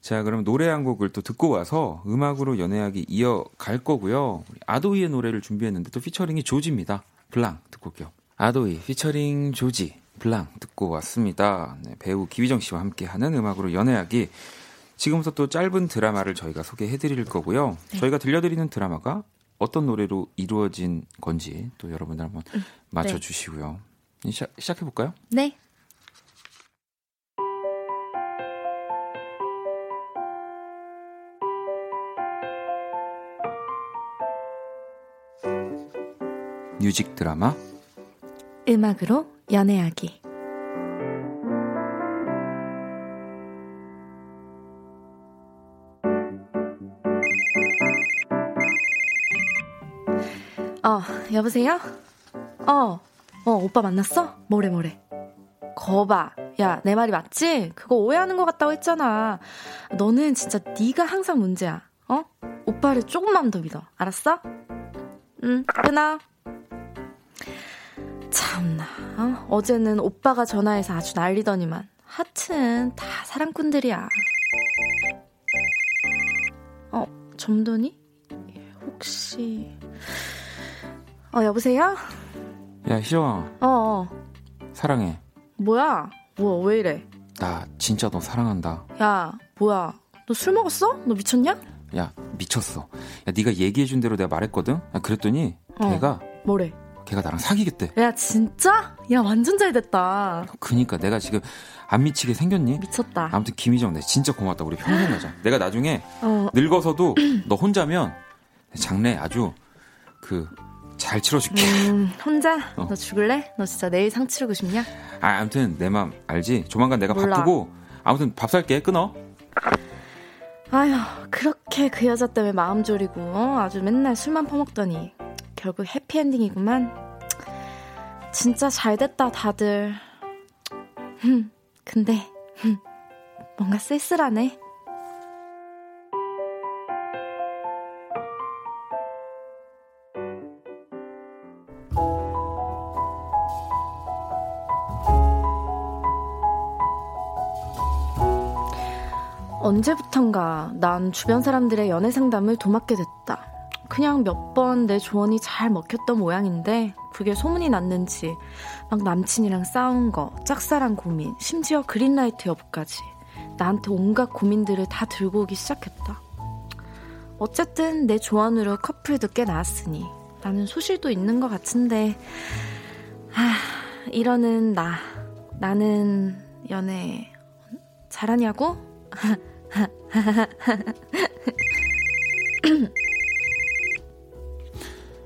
자, 그럼 노래 한 곡을 또 듣고 와서 음악으로 연애하기 이어갈 거고요. 아도이의 노래를 준비했는데 또 featuring이 조지입니다. Blanc 듣고 올게요. 아도이 피처링 조지 Blanc 듣고 왔습니다. 네, 배우 김희정 씨와 함께하는 음악으로 연애하기. 지금부터 또 짧은 드라마를 저희가 소개해 드릴 거고요. 네. 저희가 들려드리는 드라마가 어떤 노래로 이루어진 건지 또 여러분들 한번 음, 맞춰 네. 주시고요. 시작, 시작 해 볼까요? 네. 뮤직 드라마 음악으로 연애하기 어, 여보세요? 어, 어, 오빠 만났어? 뭐래, 뭐래. 거봐. 야, 내 말이 맞지? 그거 오해하는 것 같다고 했잖아. 너는 진짜 네가 항상 문제야. 어? 오빠를 조금만 더 믿어. 알았어? 응, 끊어. 어? 어제는 오빠가 전화해서 아주 난리더니만. 하튼 다 사랑꾼들이야. 어, 점도니? 혹시 어, 여보세요? 야, 희정아. 어, 어. 사랑해. 뭐야? 뭐, 왜 이래? 나 진짜 너 사랑한다. 야, 뭐야? 너 술 먹었어? 너 미쳤냐? 야, 미쳤어. 야, 네가 얘기해준 대로 내가 말했거든? 야, 그랬더니 어. 걔가 뭐래? 걔가 나랑 사귀겠대. 야, 진짜? 야, 완전 잘 됐다. 그니까 내가 지금 안 미치게 생겼니? 미쳤다. 아무튼 김희정, 내 진짜 고맙다. 우리 평생 가자. 내가 나중에 어. 늙어서도 너 혼자면 장래 아주 그 잘 치러줄게. 음, 혼자? 어. 너 죽을래? 너 진짜 내일 상 치르고 싶냐? 아, 아무튼 내 맘 알지? 조만간 내가 몰라. 바쁘고 아무튼 밥 살게. 끊어. 아휴, 그렇게 그 여자 때문에 마음 졸이고 어? 아주 맨날 술만 퍼먹더니 결국 해피엔딩이구만. 진짜 잘 됐다, 다들. 흠, 근데, 흠, 뭔가 쓸쓸하네. 언제부턴가 난 주변 사람들의 연애 상담을 도맡게 됐다. 그냥 몇 번 내 조언이 잘 먹혔던 모양인데 그게 소문이 났는지 막 남친이랑 싸운 거, 짝사랑 고민, 심지어 그린라이트 여부까지 나한테 온갖 고민들을 다 들고 오기 시작했다. 어쨌든 내 조언으로 커플도 꽤 나았으니 나는 소실도 있는 것 같은데 아, 이러는 나 나는 연애 잘하냐고?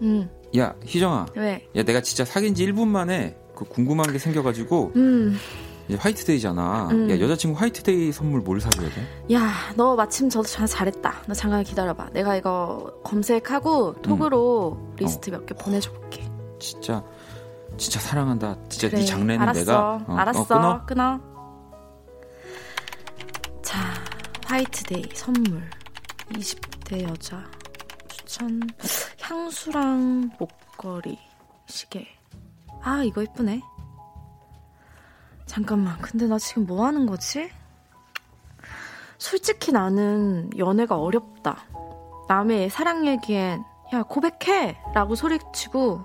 음. 야, 희정아. 왜? 야, 내가 진짜 사귄 지 1분 만에 그 궁금한 게 생겨가지고. 음. 이제 화이트데이잖아. 음. 야, 여자친구 화이트데이 선물 뭘 사줘야 돼? 야, 너 마침 저도 전화 잘했다. 너 잠깐 기다려봐. 내가 이거 검색하고 톡으로 음. 리스트 어. 몇개 보내줘 볼게. 진짜, 진짜 사랑한다. 진짜 그래. 네 장래는 알았어. 내가. 어, 알았어. 어, 끊어. 끊어. 자, 화이트데이 선물. 20대 여자. 추천. 향수랑 목걸이, 시계. 아, 이거 예쁘네. 잠깐만, 근데 나 지금 뭐 하는 거지? 솔직히 나는 연애가 어렵다. 남의 사랑 얘기엔, 야, 고백해! 라고 소리치고,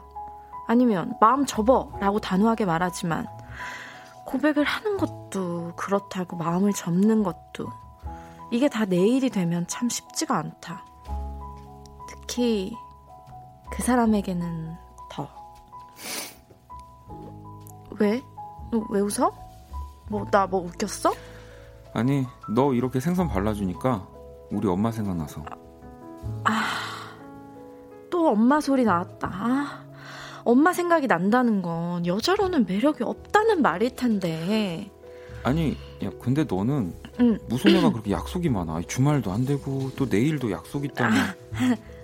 아니면, 마음 접어! 라고 단호하게 말하지만, 고백을 하는 것도, 그렇다고 마음을 접는 것도, 이게 다 내일이 되면 참 쉽지가 않다. 특히, 그 사람에게는 더. 왜? 왜 웃어? 뭐, 나 뭐 웃겼어? 아니, 너 이렇게 생선 발라주니까 우리 엄마 생각나서. 아, 또 엄마 소리 나왔다. 아, 엄마 생각이 난다는 건 여자로는 매력이 없다는 말일 텐데. 아니, 야, 근데 너는 응. 무슨 애가 그렇게 약속이 많아? 주말도 안 되고 또 내일도 약속 있다니. 아,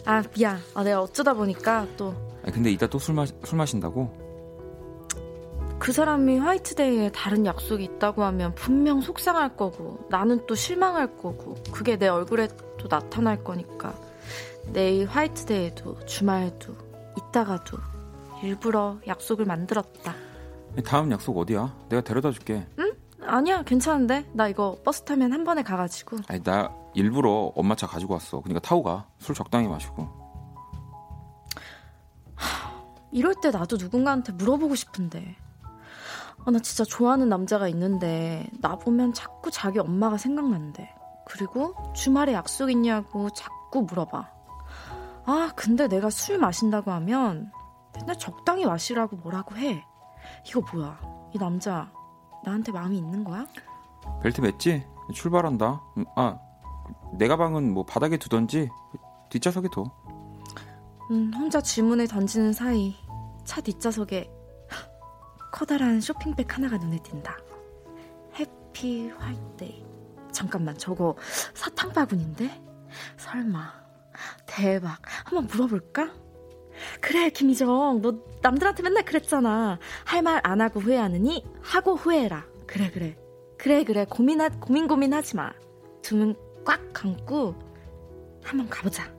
아 미안. 아, 내가 어쩌다 보니까 또. 아 근데 이따 또 술 마, 술 마신다고? 그 사람이 화이트데이에 다른 약속이 있다고 하면 분명 속상할 거고 나는 또 실망할 거고 그게 내 얼굴에 또 나타날 거니까 내일 화이트데이도 주말도 이따가도 일부러 약속을 만들었다. 다음 약속 어디야? 내가 데려다 줄게. 응? 아니야 괜찮은데 나 이거 버스 타면 한 번에 가가지고. 아니 나 일부러 엄마 차 가지고 왔어. 그러니까 타고 가. 술 적당히 마시고. 하, 이럴 때 나도 누군가한테 물어보고 싶은데. 아, 나 진짜 좋아하는 남자가 있는데 나 보면 자꾸 자기 엄마가 생각난대. 그리고 주말에 약속 있냐고 자꾸 물어봐. 아, 근데 내가 술 마신다고 하면 맨날 적당히 마시라고 뭐라고 해. 이거 뭐야? 이 남자 나한테 마음이 있는 거야? 벨트 맸지? 출발한다. 음, 아, 내 가방은 뭐 바닥에 두던지 뒷좌석에 둬. 음, 혼자 질문을 던지는 사이 차 뒷좌석에 커다란 쇼핑백 하나가 눈에 띈다. 해피 화이트데이. 잠깐만, 저거 사탕 바구니인데? 설마. 대박. 한번 물어볼까? 그래, 김희정. 너 남들한테 맨날 그랬잖아. 할 말 안 하고 후회하느니 하고 후회해라. 그래, 그래. 그래, 그래. 고민하, 고민 고민하지 마. 두 눈 꽉 감고 한번 가보자.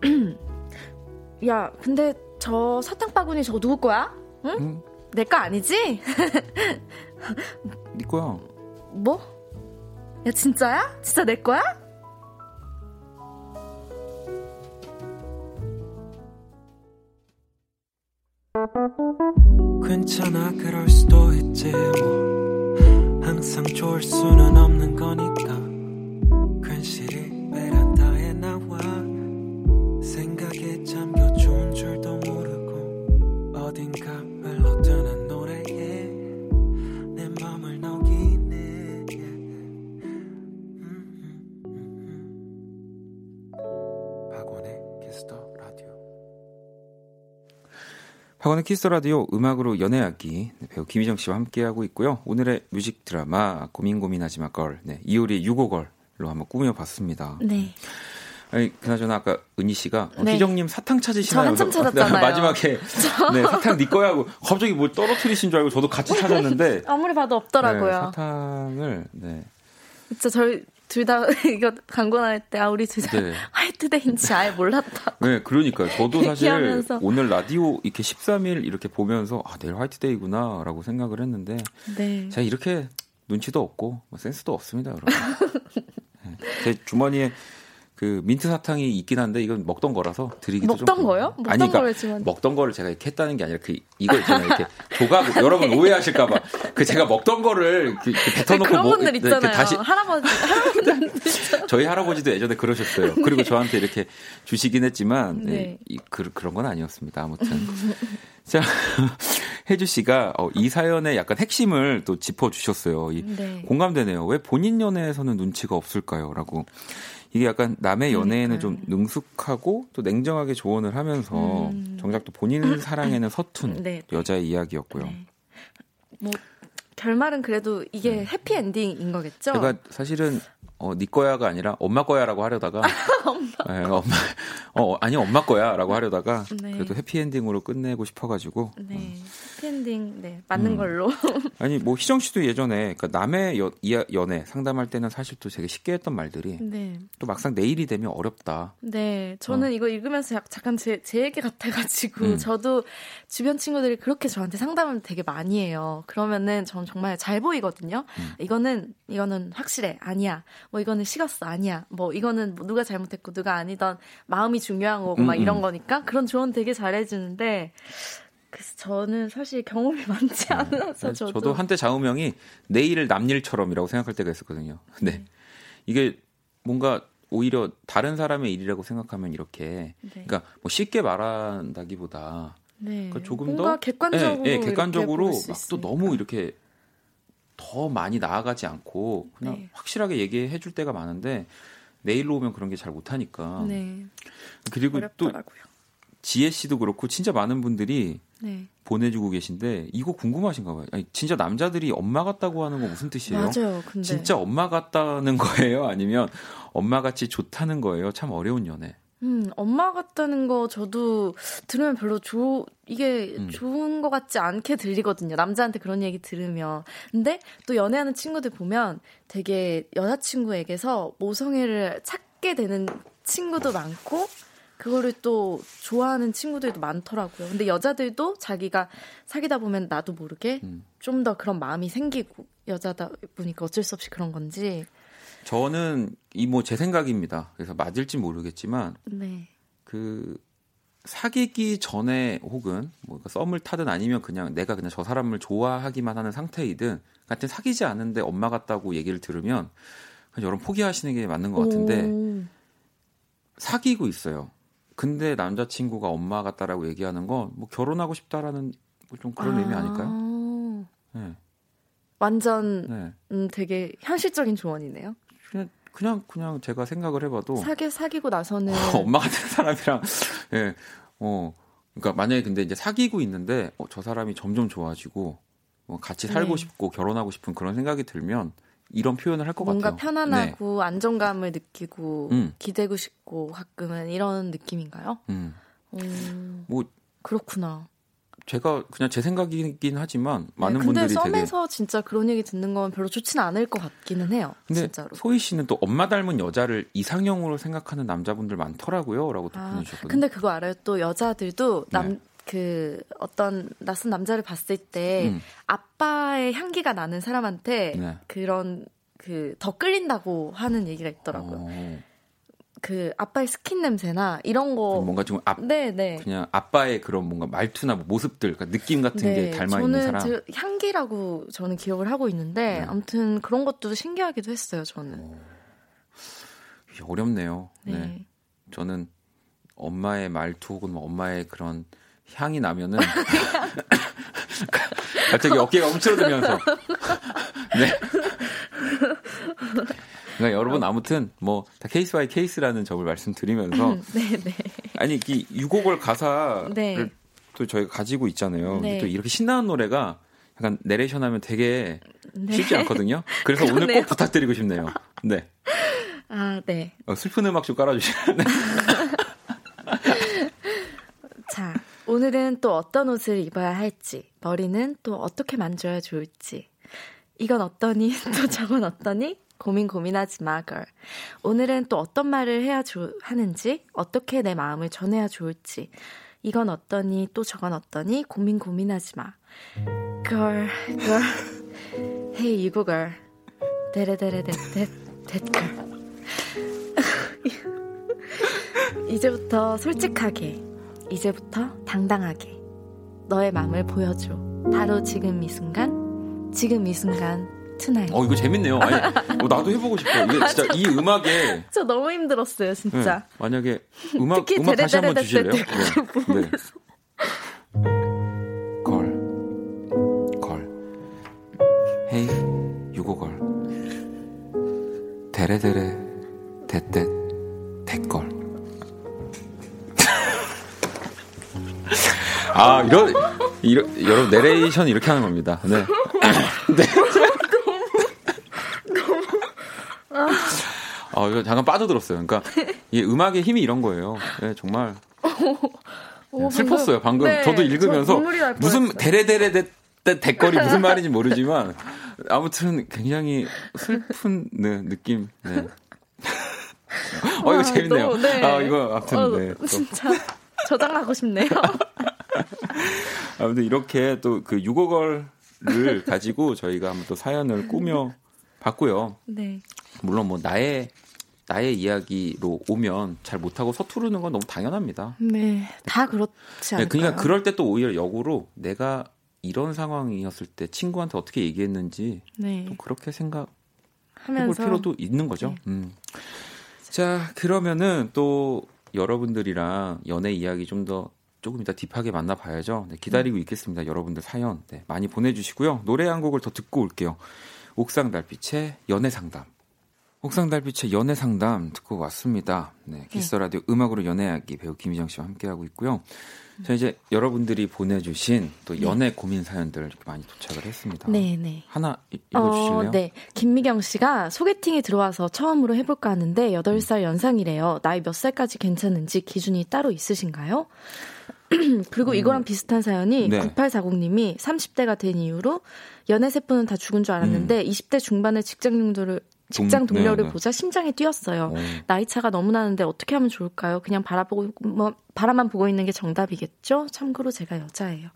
야, 근데 저 사탕 바구니 저거 누구 거야? 응? 응? 내 거 아니지? 네 거야. 뭐? 야 진짜야? 진짜 내 거야? 괜찮아 그럴 수도 있지. 뭐 항상 좋을 수는 없는 거니까 박원의 키스 라디오 음악으로 연애하기 네, 배우 김희정 씨와 함께하고 있고요. 오늘의 music 드라마 고민 고민하지 마 girl. 네, 이효리의 U-Go-Girl로 한번 꾸며 봤습니다. 네. 아니 그나저나 아까 은희 씨가 어, 네. 희정님 사탕 찾으시나요? 저 한참 찾았잖아요. 마지막에 네 사탕 네 거야 하고 갑자기 뭘 떨어뜨리신 줄 알고 저도 같이 찾았는데 아무리 봐도 없더라고요. 네, 사탕을 네. 진짜 저희 둘 다 이거 광고 나올 때, 아, 우리 둘다 네. 화이트데이인지 아예 몰랐다. 네, 그러니까요. 저도 사실 오늘 라디오 이렇게 13일 이렇게 보면서, 아, 내일 화이트데이구나, 라고 생각을 했는데, 네. 제가 이렇게 눈치도 없고, 뭐 센스도 없습니다, 여러분. 네. 제 주머니에 그 민트 사탕이 있긴 한데 이건 먹던 거라서 드리기도 먹던 좀 거요? 먹던 아니, 그러니까 거를 먹던 거를 제가 이렇게 했다는 게 아니라 그 이거 있잖아요 이렇게 조각 여러분 오해하실까봐 그 제가 먹던 거를 이렇게 뱉어놓고 그런 뭐, 분들 네, 있잖아요. 다시 할아버지 저희 할아버지도 예전에 그러셨어요. 그리고 저한테 이렇게 주시긴 했지만 네. 네, 이, 그, 그런 건 아니었습니다. 아무튼 자 혜주 씨가 어, 이 사연의 약간 핵심을 또 짚어주셨어요. 이, 네. 공감되네요. 왜 본인 연애에서는 눈치가 없을까요?라고. 이게 약간 남의 연애에는 좀 능숙하고 또 냉정하게 조언을 하면서 음. 정작 또 본인 사랑에는 서툰 네. 여자의 이야기였고요. 네. 뭐 결말은 그래도 이게 네. 해피 엔딩인 거겠죠? 제가 사실은 어, 네 거야가 아니라 엄마 거야라고 하려다가 엄마. 네, 엄마 어, 아니 엄마 거야라고 하려다가 네. 그래도 해피엔딩으로 끝내고 싶어 가지고 네 음. 해피엔딩 네 맞는 음. 걸로 아니 뭐 희정 씨도 예전에 그러니까 남의 여, 이, 연애 상담할 때는 사실 또 되게 쉽게 했던 말들이 네. 또 막상 내일이 되면 어렵다 네 저는 어. 이거 읽으면서 잠깐 제, 제 얘기 같아 가지고 음. 저도 주변 친구들이 그렇게 저한테 상담을 되게 많이 해요 그러면은 전 정말 잘 보이거든요 음. 이거는 이거는 확실해 아니야 뭐 이거는 식었어 아니야 뭐 이거는 뭐 누가 잘못했고 누가 아니던 마음이 중요한 거고 막 음, 이런 음. 거니까 그런 조언 되게 잘해 주는데 그래서 저는 사실 경험이 많지 네. 않아서 저도. 저도 한때 좌우명이 내일 남일처럼이라고 생각할 때가 있었거든요. 근데 네. 이게 뭔가 오히려 다른 사람의 일이라고 생각하면 이렇게 네. 그러니까 뭐 쉽게 말한다기보다 네. 그러니까 조금 더 객관적으로 네, 네, 객관적으로 막 또 너무 이렇게 더 많이 나아가지 않고 그냥 네. 확실하게 얘기해 줄 때가 많은데 내일로 오면 그런 게 잘 못하니까. 네. 그리고 어렵더라고요. 또 지혜 씨도 그렇고 진짜 많은 분들이 네. 보내주고 계신데 이거 궁금하신가 봐요. 아니, 진짜 남자들이 엄마 같다고 하는 건 무슨 뜻이에요? 맞아요. 근데 진짜 엄마 같다는 거예요? 아니면 엄마 같이 좋다는 거예요? 참 어려운 연애. 음, 엄마 같다는 거 저도 들으면 별로 좋, 이게 음. 좋은 것 같지 않게 들리거든요. 남자한테 그런 얘기 들으면. 근데 또 연애하는 친구들 보면 되게 여자친구에게서 모성애를 찾게 되는 친구도 많고, 그거를 또 좋아하는 친구들도 많더라고요. 근데 여자들도 자기가 사귀다 보면 나도 모르게 음. 좀더 그런 마음이 생기고, 여자다 보니까 어쩔 수 없이 그런 건지. 저는 이 뭐 제 생각입니다. 그래서 맞을지 모르겠지만 네. 그 사귀기 전에 혹은 뭐 썸을 타든 아니면 그냥 내가 그냥 저 사람을 좋아하기만 하는 상태이든 같은 사귀지 않은데 엄마 같다고 얘기를 들으면 그냥 여러분 포기하시는 게 맞는 것 같은데 오. 사귀고 있어요. 근데 남자친구가 엄마 같다라고 얘기하는 건 뭐 결혼하고 싶다라는 뭐좀 그런 아. 의미 아닐까요? 네. 완전 네. 음, 되게 현실적인 조언이네요. 그냥 그냥 그냥 제가 생각을 해봐도 사귀 사귀고 나서는 엄마 같은 사람이랑 예, 어 그러니까 만약에 근데 이제 사귀고 있는데 어, 저 사람이 점점 좋아지고 어, 같이 살고 네. 싶고 결혼하고 싶은 그런 생각이 들면 이런 표현을 할 것 같아요. 뭔가 편안하고 네. 안정감을 느끼고 음. 기대고 싶고 가끔은 이런 느낌인가요? 음. 음. 뭐 그렇구나. 제가 그냥 제 생각이긴 하지만 네, 많은 네, 근데 분들이 되게 썸에서 진짜 그런 얘기 듣는 건 별로 좋지는 않을 것 같기는 해요. 근데 진짜로. 소희 씨는 또 엄마 닮은 여자를 이상형으로 생각하는 남자분들 많더라고요.라고 또 아, 보내주셨거든요. 근데 그거 알아요? 또 여자들도 남 네. 그 어떤 낯선 남자를 봤을 때 음. 아빠의 향기가 나는 사람한테 네. 그런 그 더 끌린다고 하는 얘기가 있더라고요. 오. 어. 그 아빠의 스킨 냄새나 이런 거 뭔가 좀 앞, 네, 네. 그냥 아빠의 그런 뭔가 말투나 뭐 모습들, 그러니까 느낌 같은 네, 게 닮아 있는 사람. 저는 향기라고 저는 기억을 하고 있는데 네. 아무튼 그런 것도 신기하기도 했어요. 저는 오, 어렵네요. 네. 네. 저는 엄마의 말투 혹은 뭐 엄마의 그런 향이 나면은 갑자기 어깨가 움츠러들면서 네. 그러니까 여러분 아무튼 뭐 다 case by case라는 점을 말씀드리면서 음, 네, 네. 아니 이 U-Go-Girl 가사를 네. 또 저희가 가지고 있잖아요. 네. 또 이렇게 신나는 노래가 약간 내레이션 하면 되게 네. 쉽지 않거든요. 그래서 오늘 그러네요. 꼭 부탁드리고 싶네요. 네. 아, 네. 어, 슬픈 음악 좀 깔아주시면. 네. 자, 오늘은 또 어떤 옷을 입어야 할지, 머리는 또 어떻게 만져야 좋을지, 이건 어떠니, 또 저건 어떠니? 고민 고민하지 마, 걸. 오늘은 또 어떤 말을 해야 조, 하는지, 어떻게 내 마음을 전해야 좋을지, 이건 어떠니, 또 저건 어떠니? 고민 고민하지 마. girl, girl. Hey, you go girl. 데레데레데데, 데 girl. 이제부터 솔직하게, 이제부터 당당하게 너의 마음을 보여줘. 바로 지금 이 순간, 지금 이 순간, tonight. 어, 이거 재밌네요. 아니, 어, 나도 해보고 싶어. 이게 진짜 이 음악에. 저 너무 힘들었어요, 네, 진짜. 만약에 음악, 특히 음악 다시 한번 주실래요? 네. 네. 걸. 걸. 헤이, 유고걸. 데레데레, 데떼, 데걸. 아, 이런, 이런, 여러분, 내레이션 이렇게 하는 겁니다. 네. 네. 아, 이거 잠깐 빠져들었어요. 그러니까, 이 음악의 힘이 이런 거예요. 네, 정말. 오, 슬펐어요. 방금 네, 저도 읽으면서 무슨 뻔했어요. 데레데레 데 댓글이 무슨 말인지 모르지만 아무튼 굉장히 슬픈 네, 느낌. 네. 어 이거 와, 재밌네요. 너무, 네. 아 이거 아무튼 어, 네. 또, 진짜 저장하고 싶네요. 아무튼 이렇게 또 그 유고걸을 가지고 저희가 한번 또 사연을 꾸며 봤고요. 네. 물론 뭐 나의 나의 이야기로 오면 잘 못하고 서투르는 건 너무 당연합니다. 네. 다 그렇지 네, 않을까요? 그러니까 그럴 때 또 오히려 역으로 내가 이런 상황이었을 때 친구한테 어떻게 얘기했는지 네. 또 그렇게 생각 해볼 하면서 필요도 있는 거죠. 네. 음. 자, 그러면은 또 여러분들이랑 연애 이야기 좀 더 조금 이따 딥하게 만나봐야죠. 네, 기다리고 있겠습니다. 여러분들 사연 네, 많이 보내주시고요. 노래 한 곡을 더 듣고 올게요. 옥상 달빛의 연애 상담. 옥상 달빛의 연애 상담 듣고 왔습니다. 네, 키스 라디오 음악으로 연애하기 배우 김희정 씨와 함께하고 있고요. 자 이제 여러분들이 보내주신 또 연애 고민 사연들 이렇게 많이 도착을 했습니다. 네, 네. 하나 이- 읽어주실래요? 어, 네. 김미경 씨가 소개팅에 들어와서 처음으로 해볼까 하는데 8살 연상이래요. 나이 몇 살까지 괜찮은지 기준이 따로 있으신가요? 그리고 이거랑 비슷한 사연이 음. 네. 9840님이 30대가 된 이후로 연애 세포는 다 죽은 줄 알았는데 20대 중반의 직장 동료를 직장 음. 동- 동료를 네, 네. 보자 심장이 뛰었어요. 오. 나이 차가 너무 나는데 어떻게 하면 좋을까요? 그냥 바라보고 뭐 바라만 보고 있는 게 정답이겠죠? 참고로 제가 여자예요.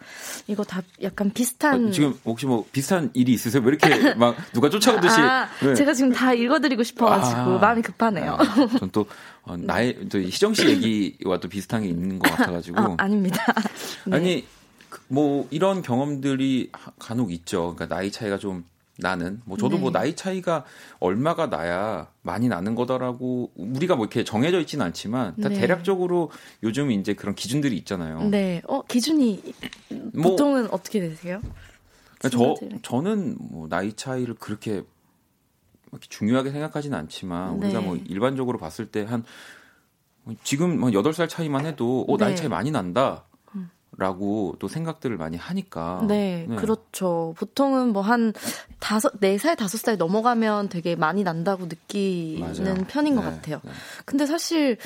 이거 다 약간 비슷한 아, 지금 혹시 뭐 비슷한 일이 있으세요? 왜 이렇게 막 누가 쫓아오듯이? 아, 네. 제가 지금 다 읽어드리고 싶어가지고 아. 마음이 급하네요. 전또 어, 나의 또 희정 씨 얘기와 또 비슷한 게 있는 것 같아가지고 아, 아닙니다. 네. 아니 그, 뭐 이런 경험들이 하- 간혹 있죠. 그러니까 나이 차이가 좀 나는 뭐 저도 네. 뭐 나이 차이가 얼마가 나야 많이 나는 거다라고 우리가 뭐 이렇게 정해져 있지는 않지만 다 네. 대략적으로 요즘 이제 그런 기준들이 있잖아요. 네, 어 기준이 뭐 보통은 어떻게 되세요? 저 친구들은. 저는 뭐 나이 차이를 그렇게 이렇게 중요하게 생각하지는 않지만 우리가 네. 뭐 일반적으로 봤을 때 한 지금 뭐 8살 차이만 해도 어 나이 네. 차이 많이 난다. 라고 또 생각들을 많이 하니까. 네, 그렇죠. 보통은 뭐 한 다섯, 네 살, 다섯 살 넘어가면 되게 많이 난다고 느끼는 맞아요. 편인 것 네, 같아요. 네. 근데 사실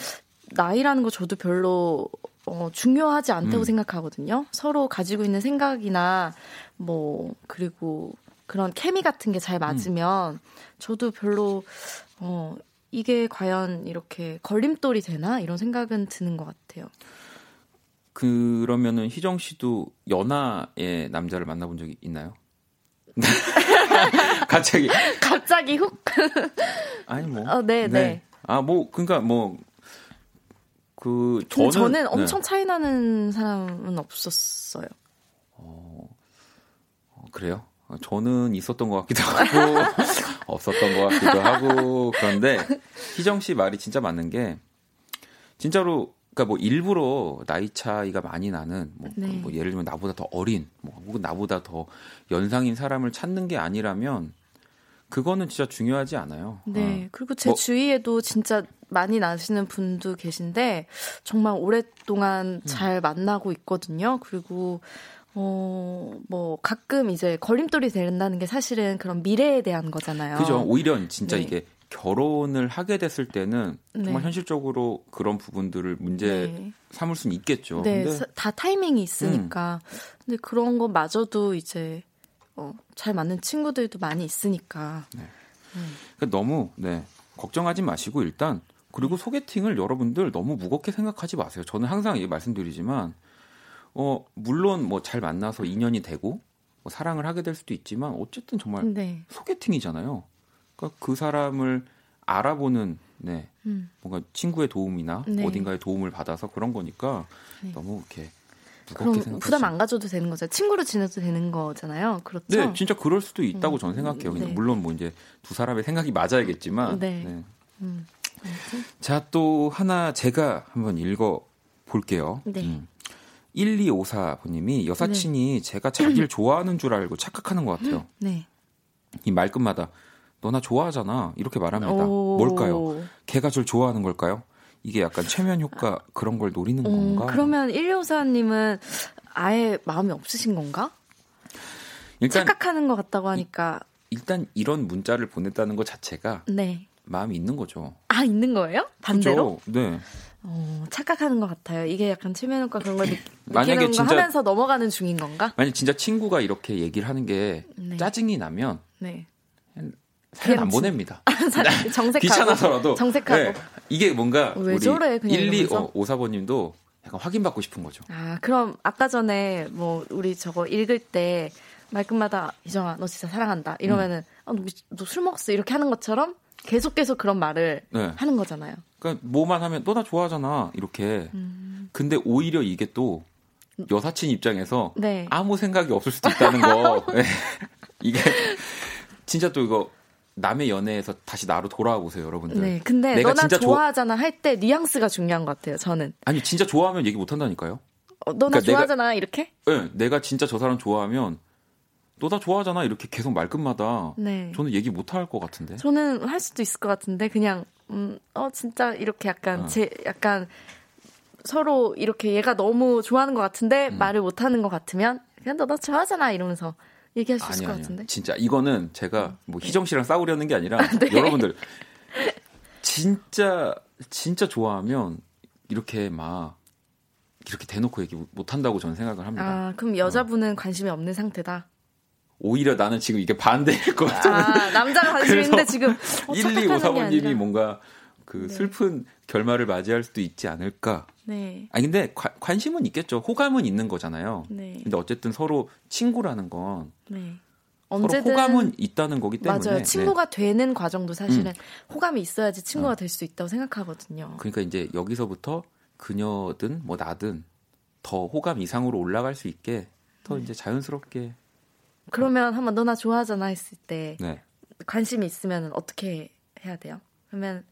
나이라는 거 저도 별로 어, 중요하지 않다고 음. 생각하거든요. 서로 가지고 있는 생각이나 뭐 그리고 그런 케미 같은 게 잘 맞으면 저도 별로 어 이게 과연 이렇게 걸림돌이 되나 이런 생각은 드는 것 같아요. 그러면은 희정 씨도 연하의 남자를 만나본 적이 있나요? 갑자기 갑자기 훅. 아니 뭐. 어, 네, 네. 아뭐 그러니까 뭐 그 저는 저는 네. 엄청 차이 나는 사람은 없었어요. 어, 그래요? 어, 저는 있었던 것 같기도 하고 없었던 것 같기도 하고 그런데 희정 씨 말이 진짜 맞는 게 진짜로 그러니까 뭐 일부러 나이 차이가 많이 나는 뭐, 네. 뭐 예를 들면 나보다 더 어린 뭐 혹은 나보다 더 연상인 사람을 찾는 게 아니라면 그거는 진짜 중요하지 않아요. 네. 어. 그리고 제 뭐- 주위에도 진짜 많이 나시는 분도 계신데 정말 오랫동안 음. 잘 만나고 있거든요. 그리고 어, 뭐, 가끔 이제 걸림돌이 된다는 게 사실은 그런 미래에 대한 거잖아요. 그죠. 오히려 진짜 네. 이게 결혼을 하게 됐을 때는 정말 네. 현실적으로 그런 부분들을 문제 네. 삼을 수는 있겠죠. 네, 근데... 다 타이밍이 있으니까. 음. 근데 그런 것마저도 이제 어, 잘 맞는 친구들도 많이 있으니까. 네. 음. 그러니까 너무 네 걱정하지 마시고 일단 그리고 소개팅을 여러분들 너무 무겁게 생각하지 마세요. 저는 항상 이 말씀드리지만 어 물론 뭐 잘 만나서 인연이 되고 뭐 사랑을 하게 될 수도 있지만 어쨌든 정말 네. 소개팅이잖아요. 그러니까 그 사람을 알아보는 네 음. 뭔가 친구의 도움이나 네. 어딘가의 도움을 받아서 그런 거니까 네. 너무 이렇게 그럼 부담 안 가져도 되는 거죠. 친구로 지내도 되는 거잖아요. 그렇죠. 네, 진짜 그럴 수도 있다고 음. 저는 생각해요. 네. 물론 뭐 이제 두 사람의 생각이 맞아야겠지만. 네. 네. 음. 자, 또 하나 제가 한번 읽어 볼게요. 네. 음. 1254번님이 여사친이 네. 제가 자기를 좋아하는 줄 알고 착각하는 것 같아요. 네. 이 말끝마다 너 나 좋아하잖아 이렇게 말합니다. 뭘까요? 걔가 절 좋아하는 걸까요? 이게 약간 최면 효과 그런 걸 노리는 음, 건가? 그러면 1254님은 아예 마음이 없으신 건가? 일단, 착각하는 것 같다고 하니까 이, 일단 이런 문자를 보냈다는 것 자체가 네. 마음이 있는 거죠. 아 있는 거예요? 반대로? 그쵸? 네. 어, 착각하는 것 같아요. 이게 약간 최면 효과 그런 걸 느끼는 거 하면서 넘어가는 중인 건가? 만약 진짜 친구가 이렇게 얘기를 하는 게 네. 짜증이 나면 네. 사연 안 보냅니다. 정색하고 귀찮아서라도 정색하고 네. 이게 뭔가 왜 우리 저래 그냥 1, 2, 어, 5사번님도 약간 확인받고 싶은 거죠. 아 그럼 아까 전에 뭐 우리 저거 읽을 때 말끝마다 이정아 너 진짜 사랑한다 이러면은 음. 아, 너술 먹었어 이렇게 하는 것처럼 계속 계속 그런 말을 네. 하는 거잖아요. 그러니까 뭐만 하면 너 나 좋아하잖아 이렇게. 음. 근데 오히려 이게 또 여사친 입장에서 네. 아무 생각이 없을 수도 있다는 거. 네. 이게 진짜 또 이거 남의 연애에서 다시 나로 돌아와 보세요, 여러분들. 네, 근데 내가 너나 진짜 좋아하잖아 할때 뉘앙스가 중요한 것 같아요, 저는. 아니, 진짜 좋아하면 얘기 못 한다니까요. 어, 너나 그러니까 좋아하잖아 내가, 이렇게? 네, 내가 진짜 저 사람 좋아하면 너 나 좋아하잖아 이렇게 계속 말끝마다 네. 저는 얘기 못 할 것 같은데. 저는 할 수도 있을 것 같은데 그냥 음, 어 진짜 이렇게 약간 어. 제 약간 서로 이렇게 얘가 너무 좋아하는 것 같은데 음. 말을 못 하는 것 같으면 그냥 너 나 좋아하잖아 이러면서 얘기할 수 있을 것 같은데. 진짜 이거는 제가 뭐 희정 씨랑 싸우려는 게 아니라 아, 네. 여러분들 진짜 진짜 좋아하면 이렇게 막 이렇게 대놓고 얘기 못 한다고 저는 생각을 합니다. 아, 그럼 여자분은 어. 관심이 없는 상태다. 오히려 나는 지금 이게 반대일 것. 아, 남자가 관심 있는데 지금 어, 1, 2, 5, 4번님이 뭔가 그 네. 슬픈 결말을 맞이할 수도 있지 않을까. 네. 아니 근데 과, 관심은 있겠죠. 호감은 있는 거잖아요. 네. 근데 어쨌든 서로 친구라는 건 네. 언제든 호감은 있다는 거기 때문에 맞아요. 친구가 네. 되는 과정도 사실은 음. 호감이 있어야지 친구가 어. 될수 있다고 생각하거든요. 그러니까 이제 여기서부터 그녀든 뭐 나든 더 호감 이상으로 올라갈 수 있게 더 네. 이제 자연스럽게 그러면 한번 너 나 좋아하잖아 했을 때 네. 관심이 있으면 어떻게 해야 돼요? 그러면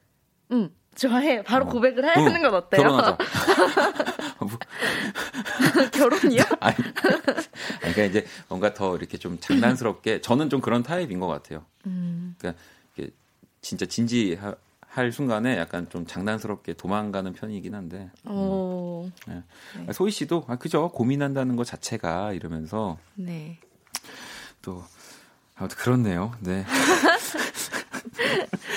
음 좋아해. 바로 어. 고백을 해 하는 건 어때요? 결혼하자. 결혼이요? 아니, 그러니까 이제 뭔가 더 이렇게 좀 장난스럽게 저는 좀 그런 타입인 것 같아요. 음. 그러니까 진짜 진지할 순간에 약간 좀 장난스럽게 도망가는 편이긴 한데. 음. 네. 네. 소희 씨도 아 그죠 고민한다는 것 자체가 이러면서. 네. 또 아무튼 그렇네요. 네.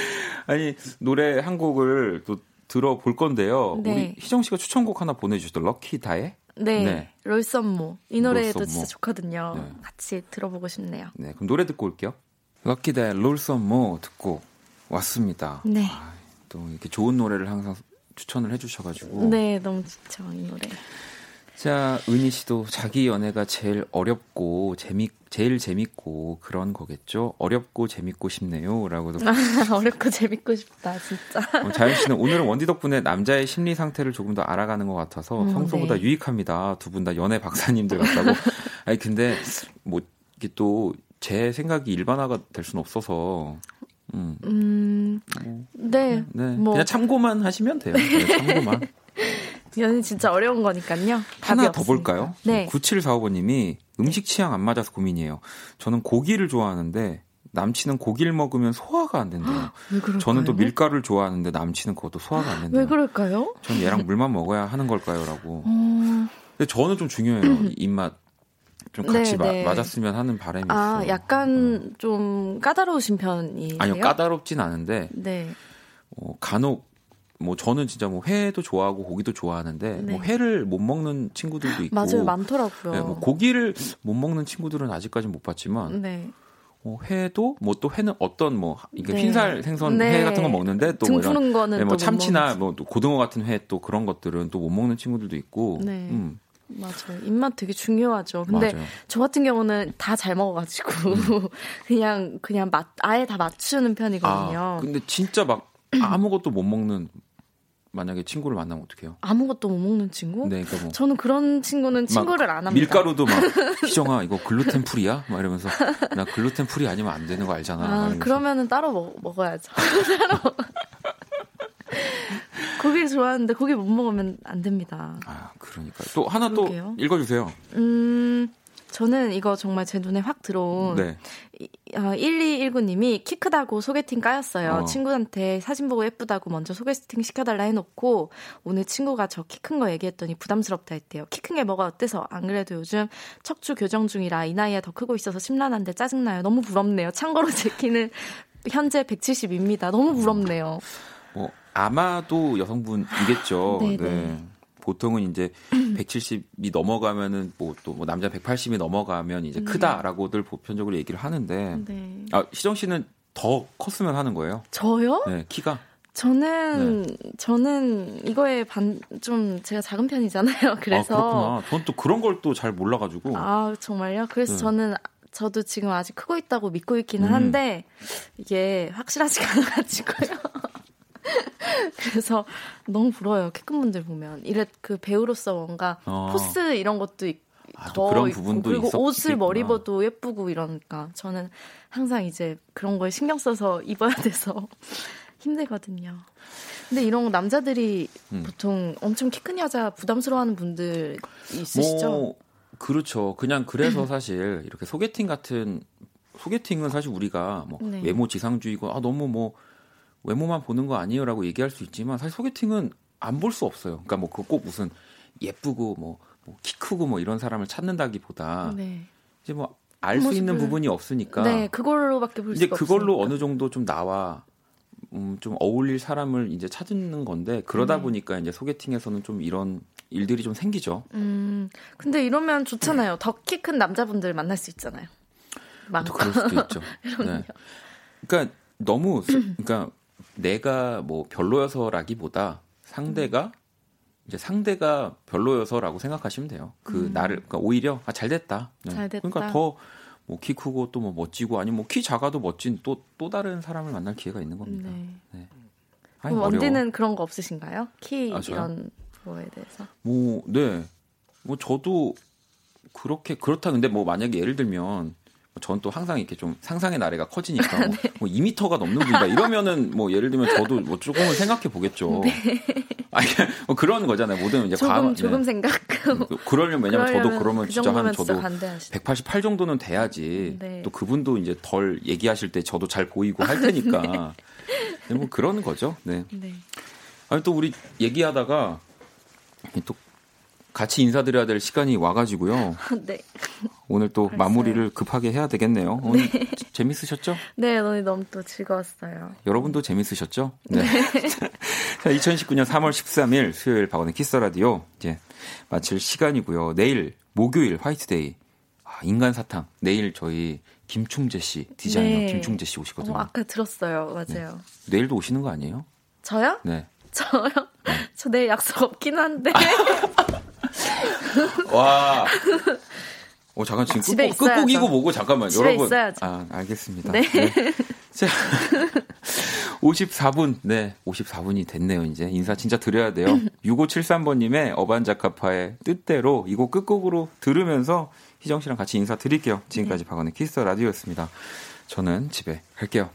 아니 노래 한 곡을 또 들어볼 건데요. 네. 우리 희정 씨가 추천곡 하나 보내주셨던 럭키 다의 네, 네. 롤썸모 이 노래도 진짜 좋거든요. 네. 같이 들어보고 싶네요. 네, 그럼 노래 듣고 올게요. 럭키 다의 롤썸모 듣고 왔습니다. 네. 아, 또 이렇게 좋은 노래를 항상 추천을 해주셔가지고 네, 너무 좋죠 이 노래. 자, 은희 씨도 자기 연애가 제일 어렵고 재미 제일 재밌고 그런 거겠죠. 어렵고 재밌고 싶네요라고도. 어렵고 재밌고 싶다, 진짜. 어, 자연 씨는 오늘은 원디 덕분에 남자의 심리 상태를 조금 더 알아가는 것 같아서 음, 평소보다 네. 유익합니다. 두 분 다 연애 박사님들 같다고. 아니 근데 뭐 이게 또 제 생각이 일반화가 될 수는 없어서. 음. 음 뭐, 네. 네. 뭐. 그냥 참고만 하시면 돼요. 네, 참고만. 연애 진짜 어려운 거니까요. 하나 더 볼까요? 네. 9745번님이 음식 취향 안 맞아서 고민이에요. 저는 고기를 좋아하는데 남친은 고기를 먹으면 소화가 안 된대요. 왜 그럴까요? 저는 또 밀가루를 좋아하는데 남친은 그것도 소화가 안 된대요. 왜 그럴까요? 전 얘랑 물만 먹어야 하는 걸까요?라고. 어... 근데 저는 좀 중요해요. 입맛 좀 같이 네, 네. 맞았으면 하는 바람이 아, 있어요. 약간 어. 좀 까다로우신 편이에요? 아니요, 까다롭진 않은데. 네. 어, 간혹 뭐 저는 진짜 뭐 회도 좋아하고 고기도 좋아하는데 네. 뭐 회를 못 먹는 친구들도 있고 맞아요 많더라고요. 네, 뭐 고기를 못 먹는 친구들은 아직까지 못 봤지만 네. 뭐 회도 뭐 또 회는 어떤 뭐 이게 네. 흰살 생선 네. 회 같은 거 먹는데 또 뭐 이런 거는 네, 뭐 참치나 뭐 고등어 같은 회 또 그런 것들은 또 못 먹는 친구들도 있고 네. 음. 맞아요. 입맛 되게 중요하죠. 근데 맞아요. 저 같은 경우는 다 잘 먹어가지고 음. 그냥 그냥 맛 아예 다 맞추는 편이거든요. 아, 근데 진짜 막 아무것도 못 먹는 만약에 친구를 만나면 어떡해요? 아무것도 못 먹는 친구? 네, 그러니까 뭐 저는 그런 친구는 친구를 안 합니다. 밀가루도 막 희정아 이거 gluten free야? 막 이러면서 나 gluten free 아니면 안 되는 거 알잖아. 아, 그러면은 따로 먹, 먹어야죠. 따로. 고기 좋아하는데 고기 못 먹으면 안 됩니다. 아, 그러니까 또 하나 그러게요. 또 읽어주세요. 음, 저는 이거 정말 제 눈에 확 들어온 네. 어, 1219님이 키 크다고 소개팅 까였어요. 어. 친구한테 사진 보고 예쁘다고 먼저 소개팅 시켜달라 해놓고 오늘 친구가 저 키 큰 거 얘기했더니 부담스럽다 했대요. 키 큰 게 뭐가 어때서? 안 그래도 요즘 척추 교정 중이라 이 나이에 더 크고 있어서 심란한데 짜증나요. 너무 부럽네요. 참고로 제 키는 현재 170입니다. 너무 부럽네요. 뭐 아마도 여성분이겠죠. 네네. 네. 보통은 이제 170이 넘어가면은 뭐또 뭐 남자 180이 넘어가면 이제 네. 크다라고들 보편적으로 얘기를 하는데 네. 아 희정 씨는 더 컸으면 하는 거예요. 저요? 네, 키가 저는 저는 이거에 반 좀 제가 작은 편이잖아요. 그래서 아, 그렇구나. 전또 그런 걸 또 잘 몰라가지고 아 정말요? 그래서 네. 저는 저도 지금 아직 크고 있다고 믿고 있기는 음. 한데 이게 확실하지가 않아가지고요. 그래서 너무 부러워요. 키큰 분들 보면 이래 그 배우로서 뭔가 어. 포스 이런 것도 있, 아, 더또 그런 있고, 부분도 그리고 있었- 옷을 머리 있겠구나. 입어도 예쁘고 이러니까 저는 항상 이제 그런 거에 신경 써서 입어야 돼서 힘들거든요. 근데 이런 거 남자들이 음. 보통 엄청 키 큰 여자 부담스러워하는 분들 있으시죠? 뭐 그렇죠. 그냥 그래서 사실 이렇게 소개팅 같은 소개팅은 사실 우리가 뭐 네. 외모 지상주의고 아 너무 뭐 외모만 보는 거 아니에요라고 얘기할 수 있지만 사실 소개팅은 안 볼 수 없어요. 그러니까 뭐 그 꼭 무슨 예쁘고 뭐 키 크고 뭐 이런 사람을 찾는다기보다 네. 이제 뭐 알수 있는 모습을- 부분이 없으니까 네, 그걸로밖에 볼 이제 그걸로 없으니까. 어느 정도 좀 나와 음, 좀 어울릴 사람을 이제 찾는 건데 그러다 네. 보니까 이제 소개팅에서는 좀 이런 일들이 좀 생기죠. 음, 근데 이러면 좋잖아요. 더키 큰 남자분들 만날 수 있잖아요. 또 많고. 그럴 수도 있죠. 네. 그러니까 너무 스- 그러니까 내가 뭐 별로여서라기보다 상대가 이제 상대가 별로여서라고 생각하시면 돼요. 그 나를 그러니까 오히려 아, 잘 됐다. 네. 음. 잘 됐다. 그러니까 더 뭐 키 크고 또 뭐 멋지고 아니 뭐키 작아도 멋진 또또 다른 사람을 만날 기회가 있는 겁니다. 네. 아니, 그럼 어려워. 원디는 그런 거 없으신가요? 키 아? 이런 거에 대해서. 뭐, 네. 뭐, 저도 그렇게, 그렇다. 근데 뭐, 만약에 예를 들면, 전또 항상 이렇게 좀 상상의 나래가 커지니까 뭐, 네. 뭐 2미터가 넘는 분이다 이러면은 뭐 예를 들면 저도 뭐 조금은 생각해 보겠죠. 아니 뭐 그런 거잖아요. 모든 이제 네. 조금 과학- 조금 네. 생각. 그- 그러려면 왜냐면 저도 그러면 그 진짜 한 저도 진짜 반대하시죠. 188 정도는 돼야지. 네. 또 그분도 이제 덜 얘기하실 때 저도 잘 보이고 할 테니까. 네, 뭐 그런 거죠. 네. 네. 아니 또 우리 얘기하다가 또 같이 인사드려야 될 시간이 와가지고요. 네. 오늘 또 벌써요? 마무리를 급하게 해야 되겠네요. 오늘 재밌으셨죠? 네, 오늘 너무 또 즐거웠어요. 여러분도 재밌으셨죠? 네. 자, 2019년 3월 13일 수요일 박원의 키스 라디오 이제 마칠 시간이고요. 내일 목요일 화이트데이 아, 인간 사탕 내일 저희 김충재 씨 디자이너 네. 김충재 씨 오시거든요. 어, 아까 들었어요. 맞아요. 내일도 오시는 거 아니에요? 저요? 네. 저요? 저 내일 약속 없긴 한데. 와. 어, 잠깐 지금 집에 끝곡, 끝곡이고. 뭐고 잠깐만 집에 여러분. 있어야죠. 아, 알겠습니다. 네. 자. 54분. 네. 54분이 됐네요, 이제. 인사 진짜 드려야 돼요. 6573번 님의 어반자카파의 뜻대로 이 곡 끝곡으로 들으면서 희정 씨랑 같이 인사 드릴게요. 지금까지 박원의 키스 터 라디오였습니다. 저는 집에 갈게요.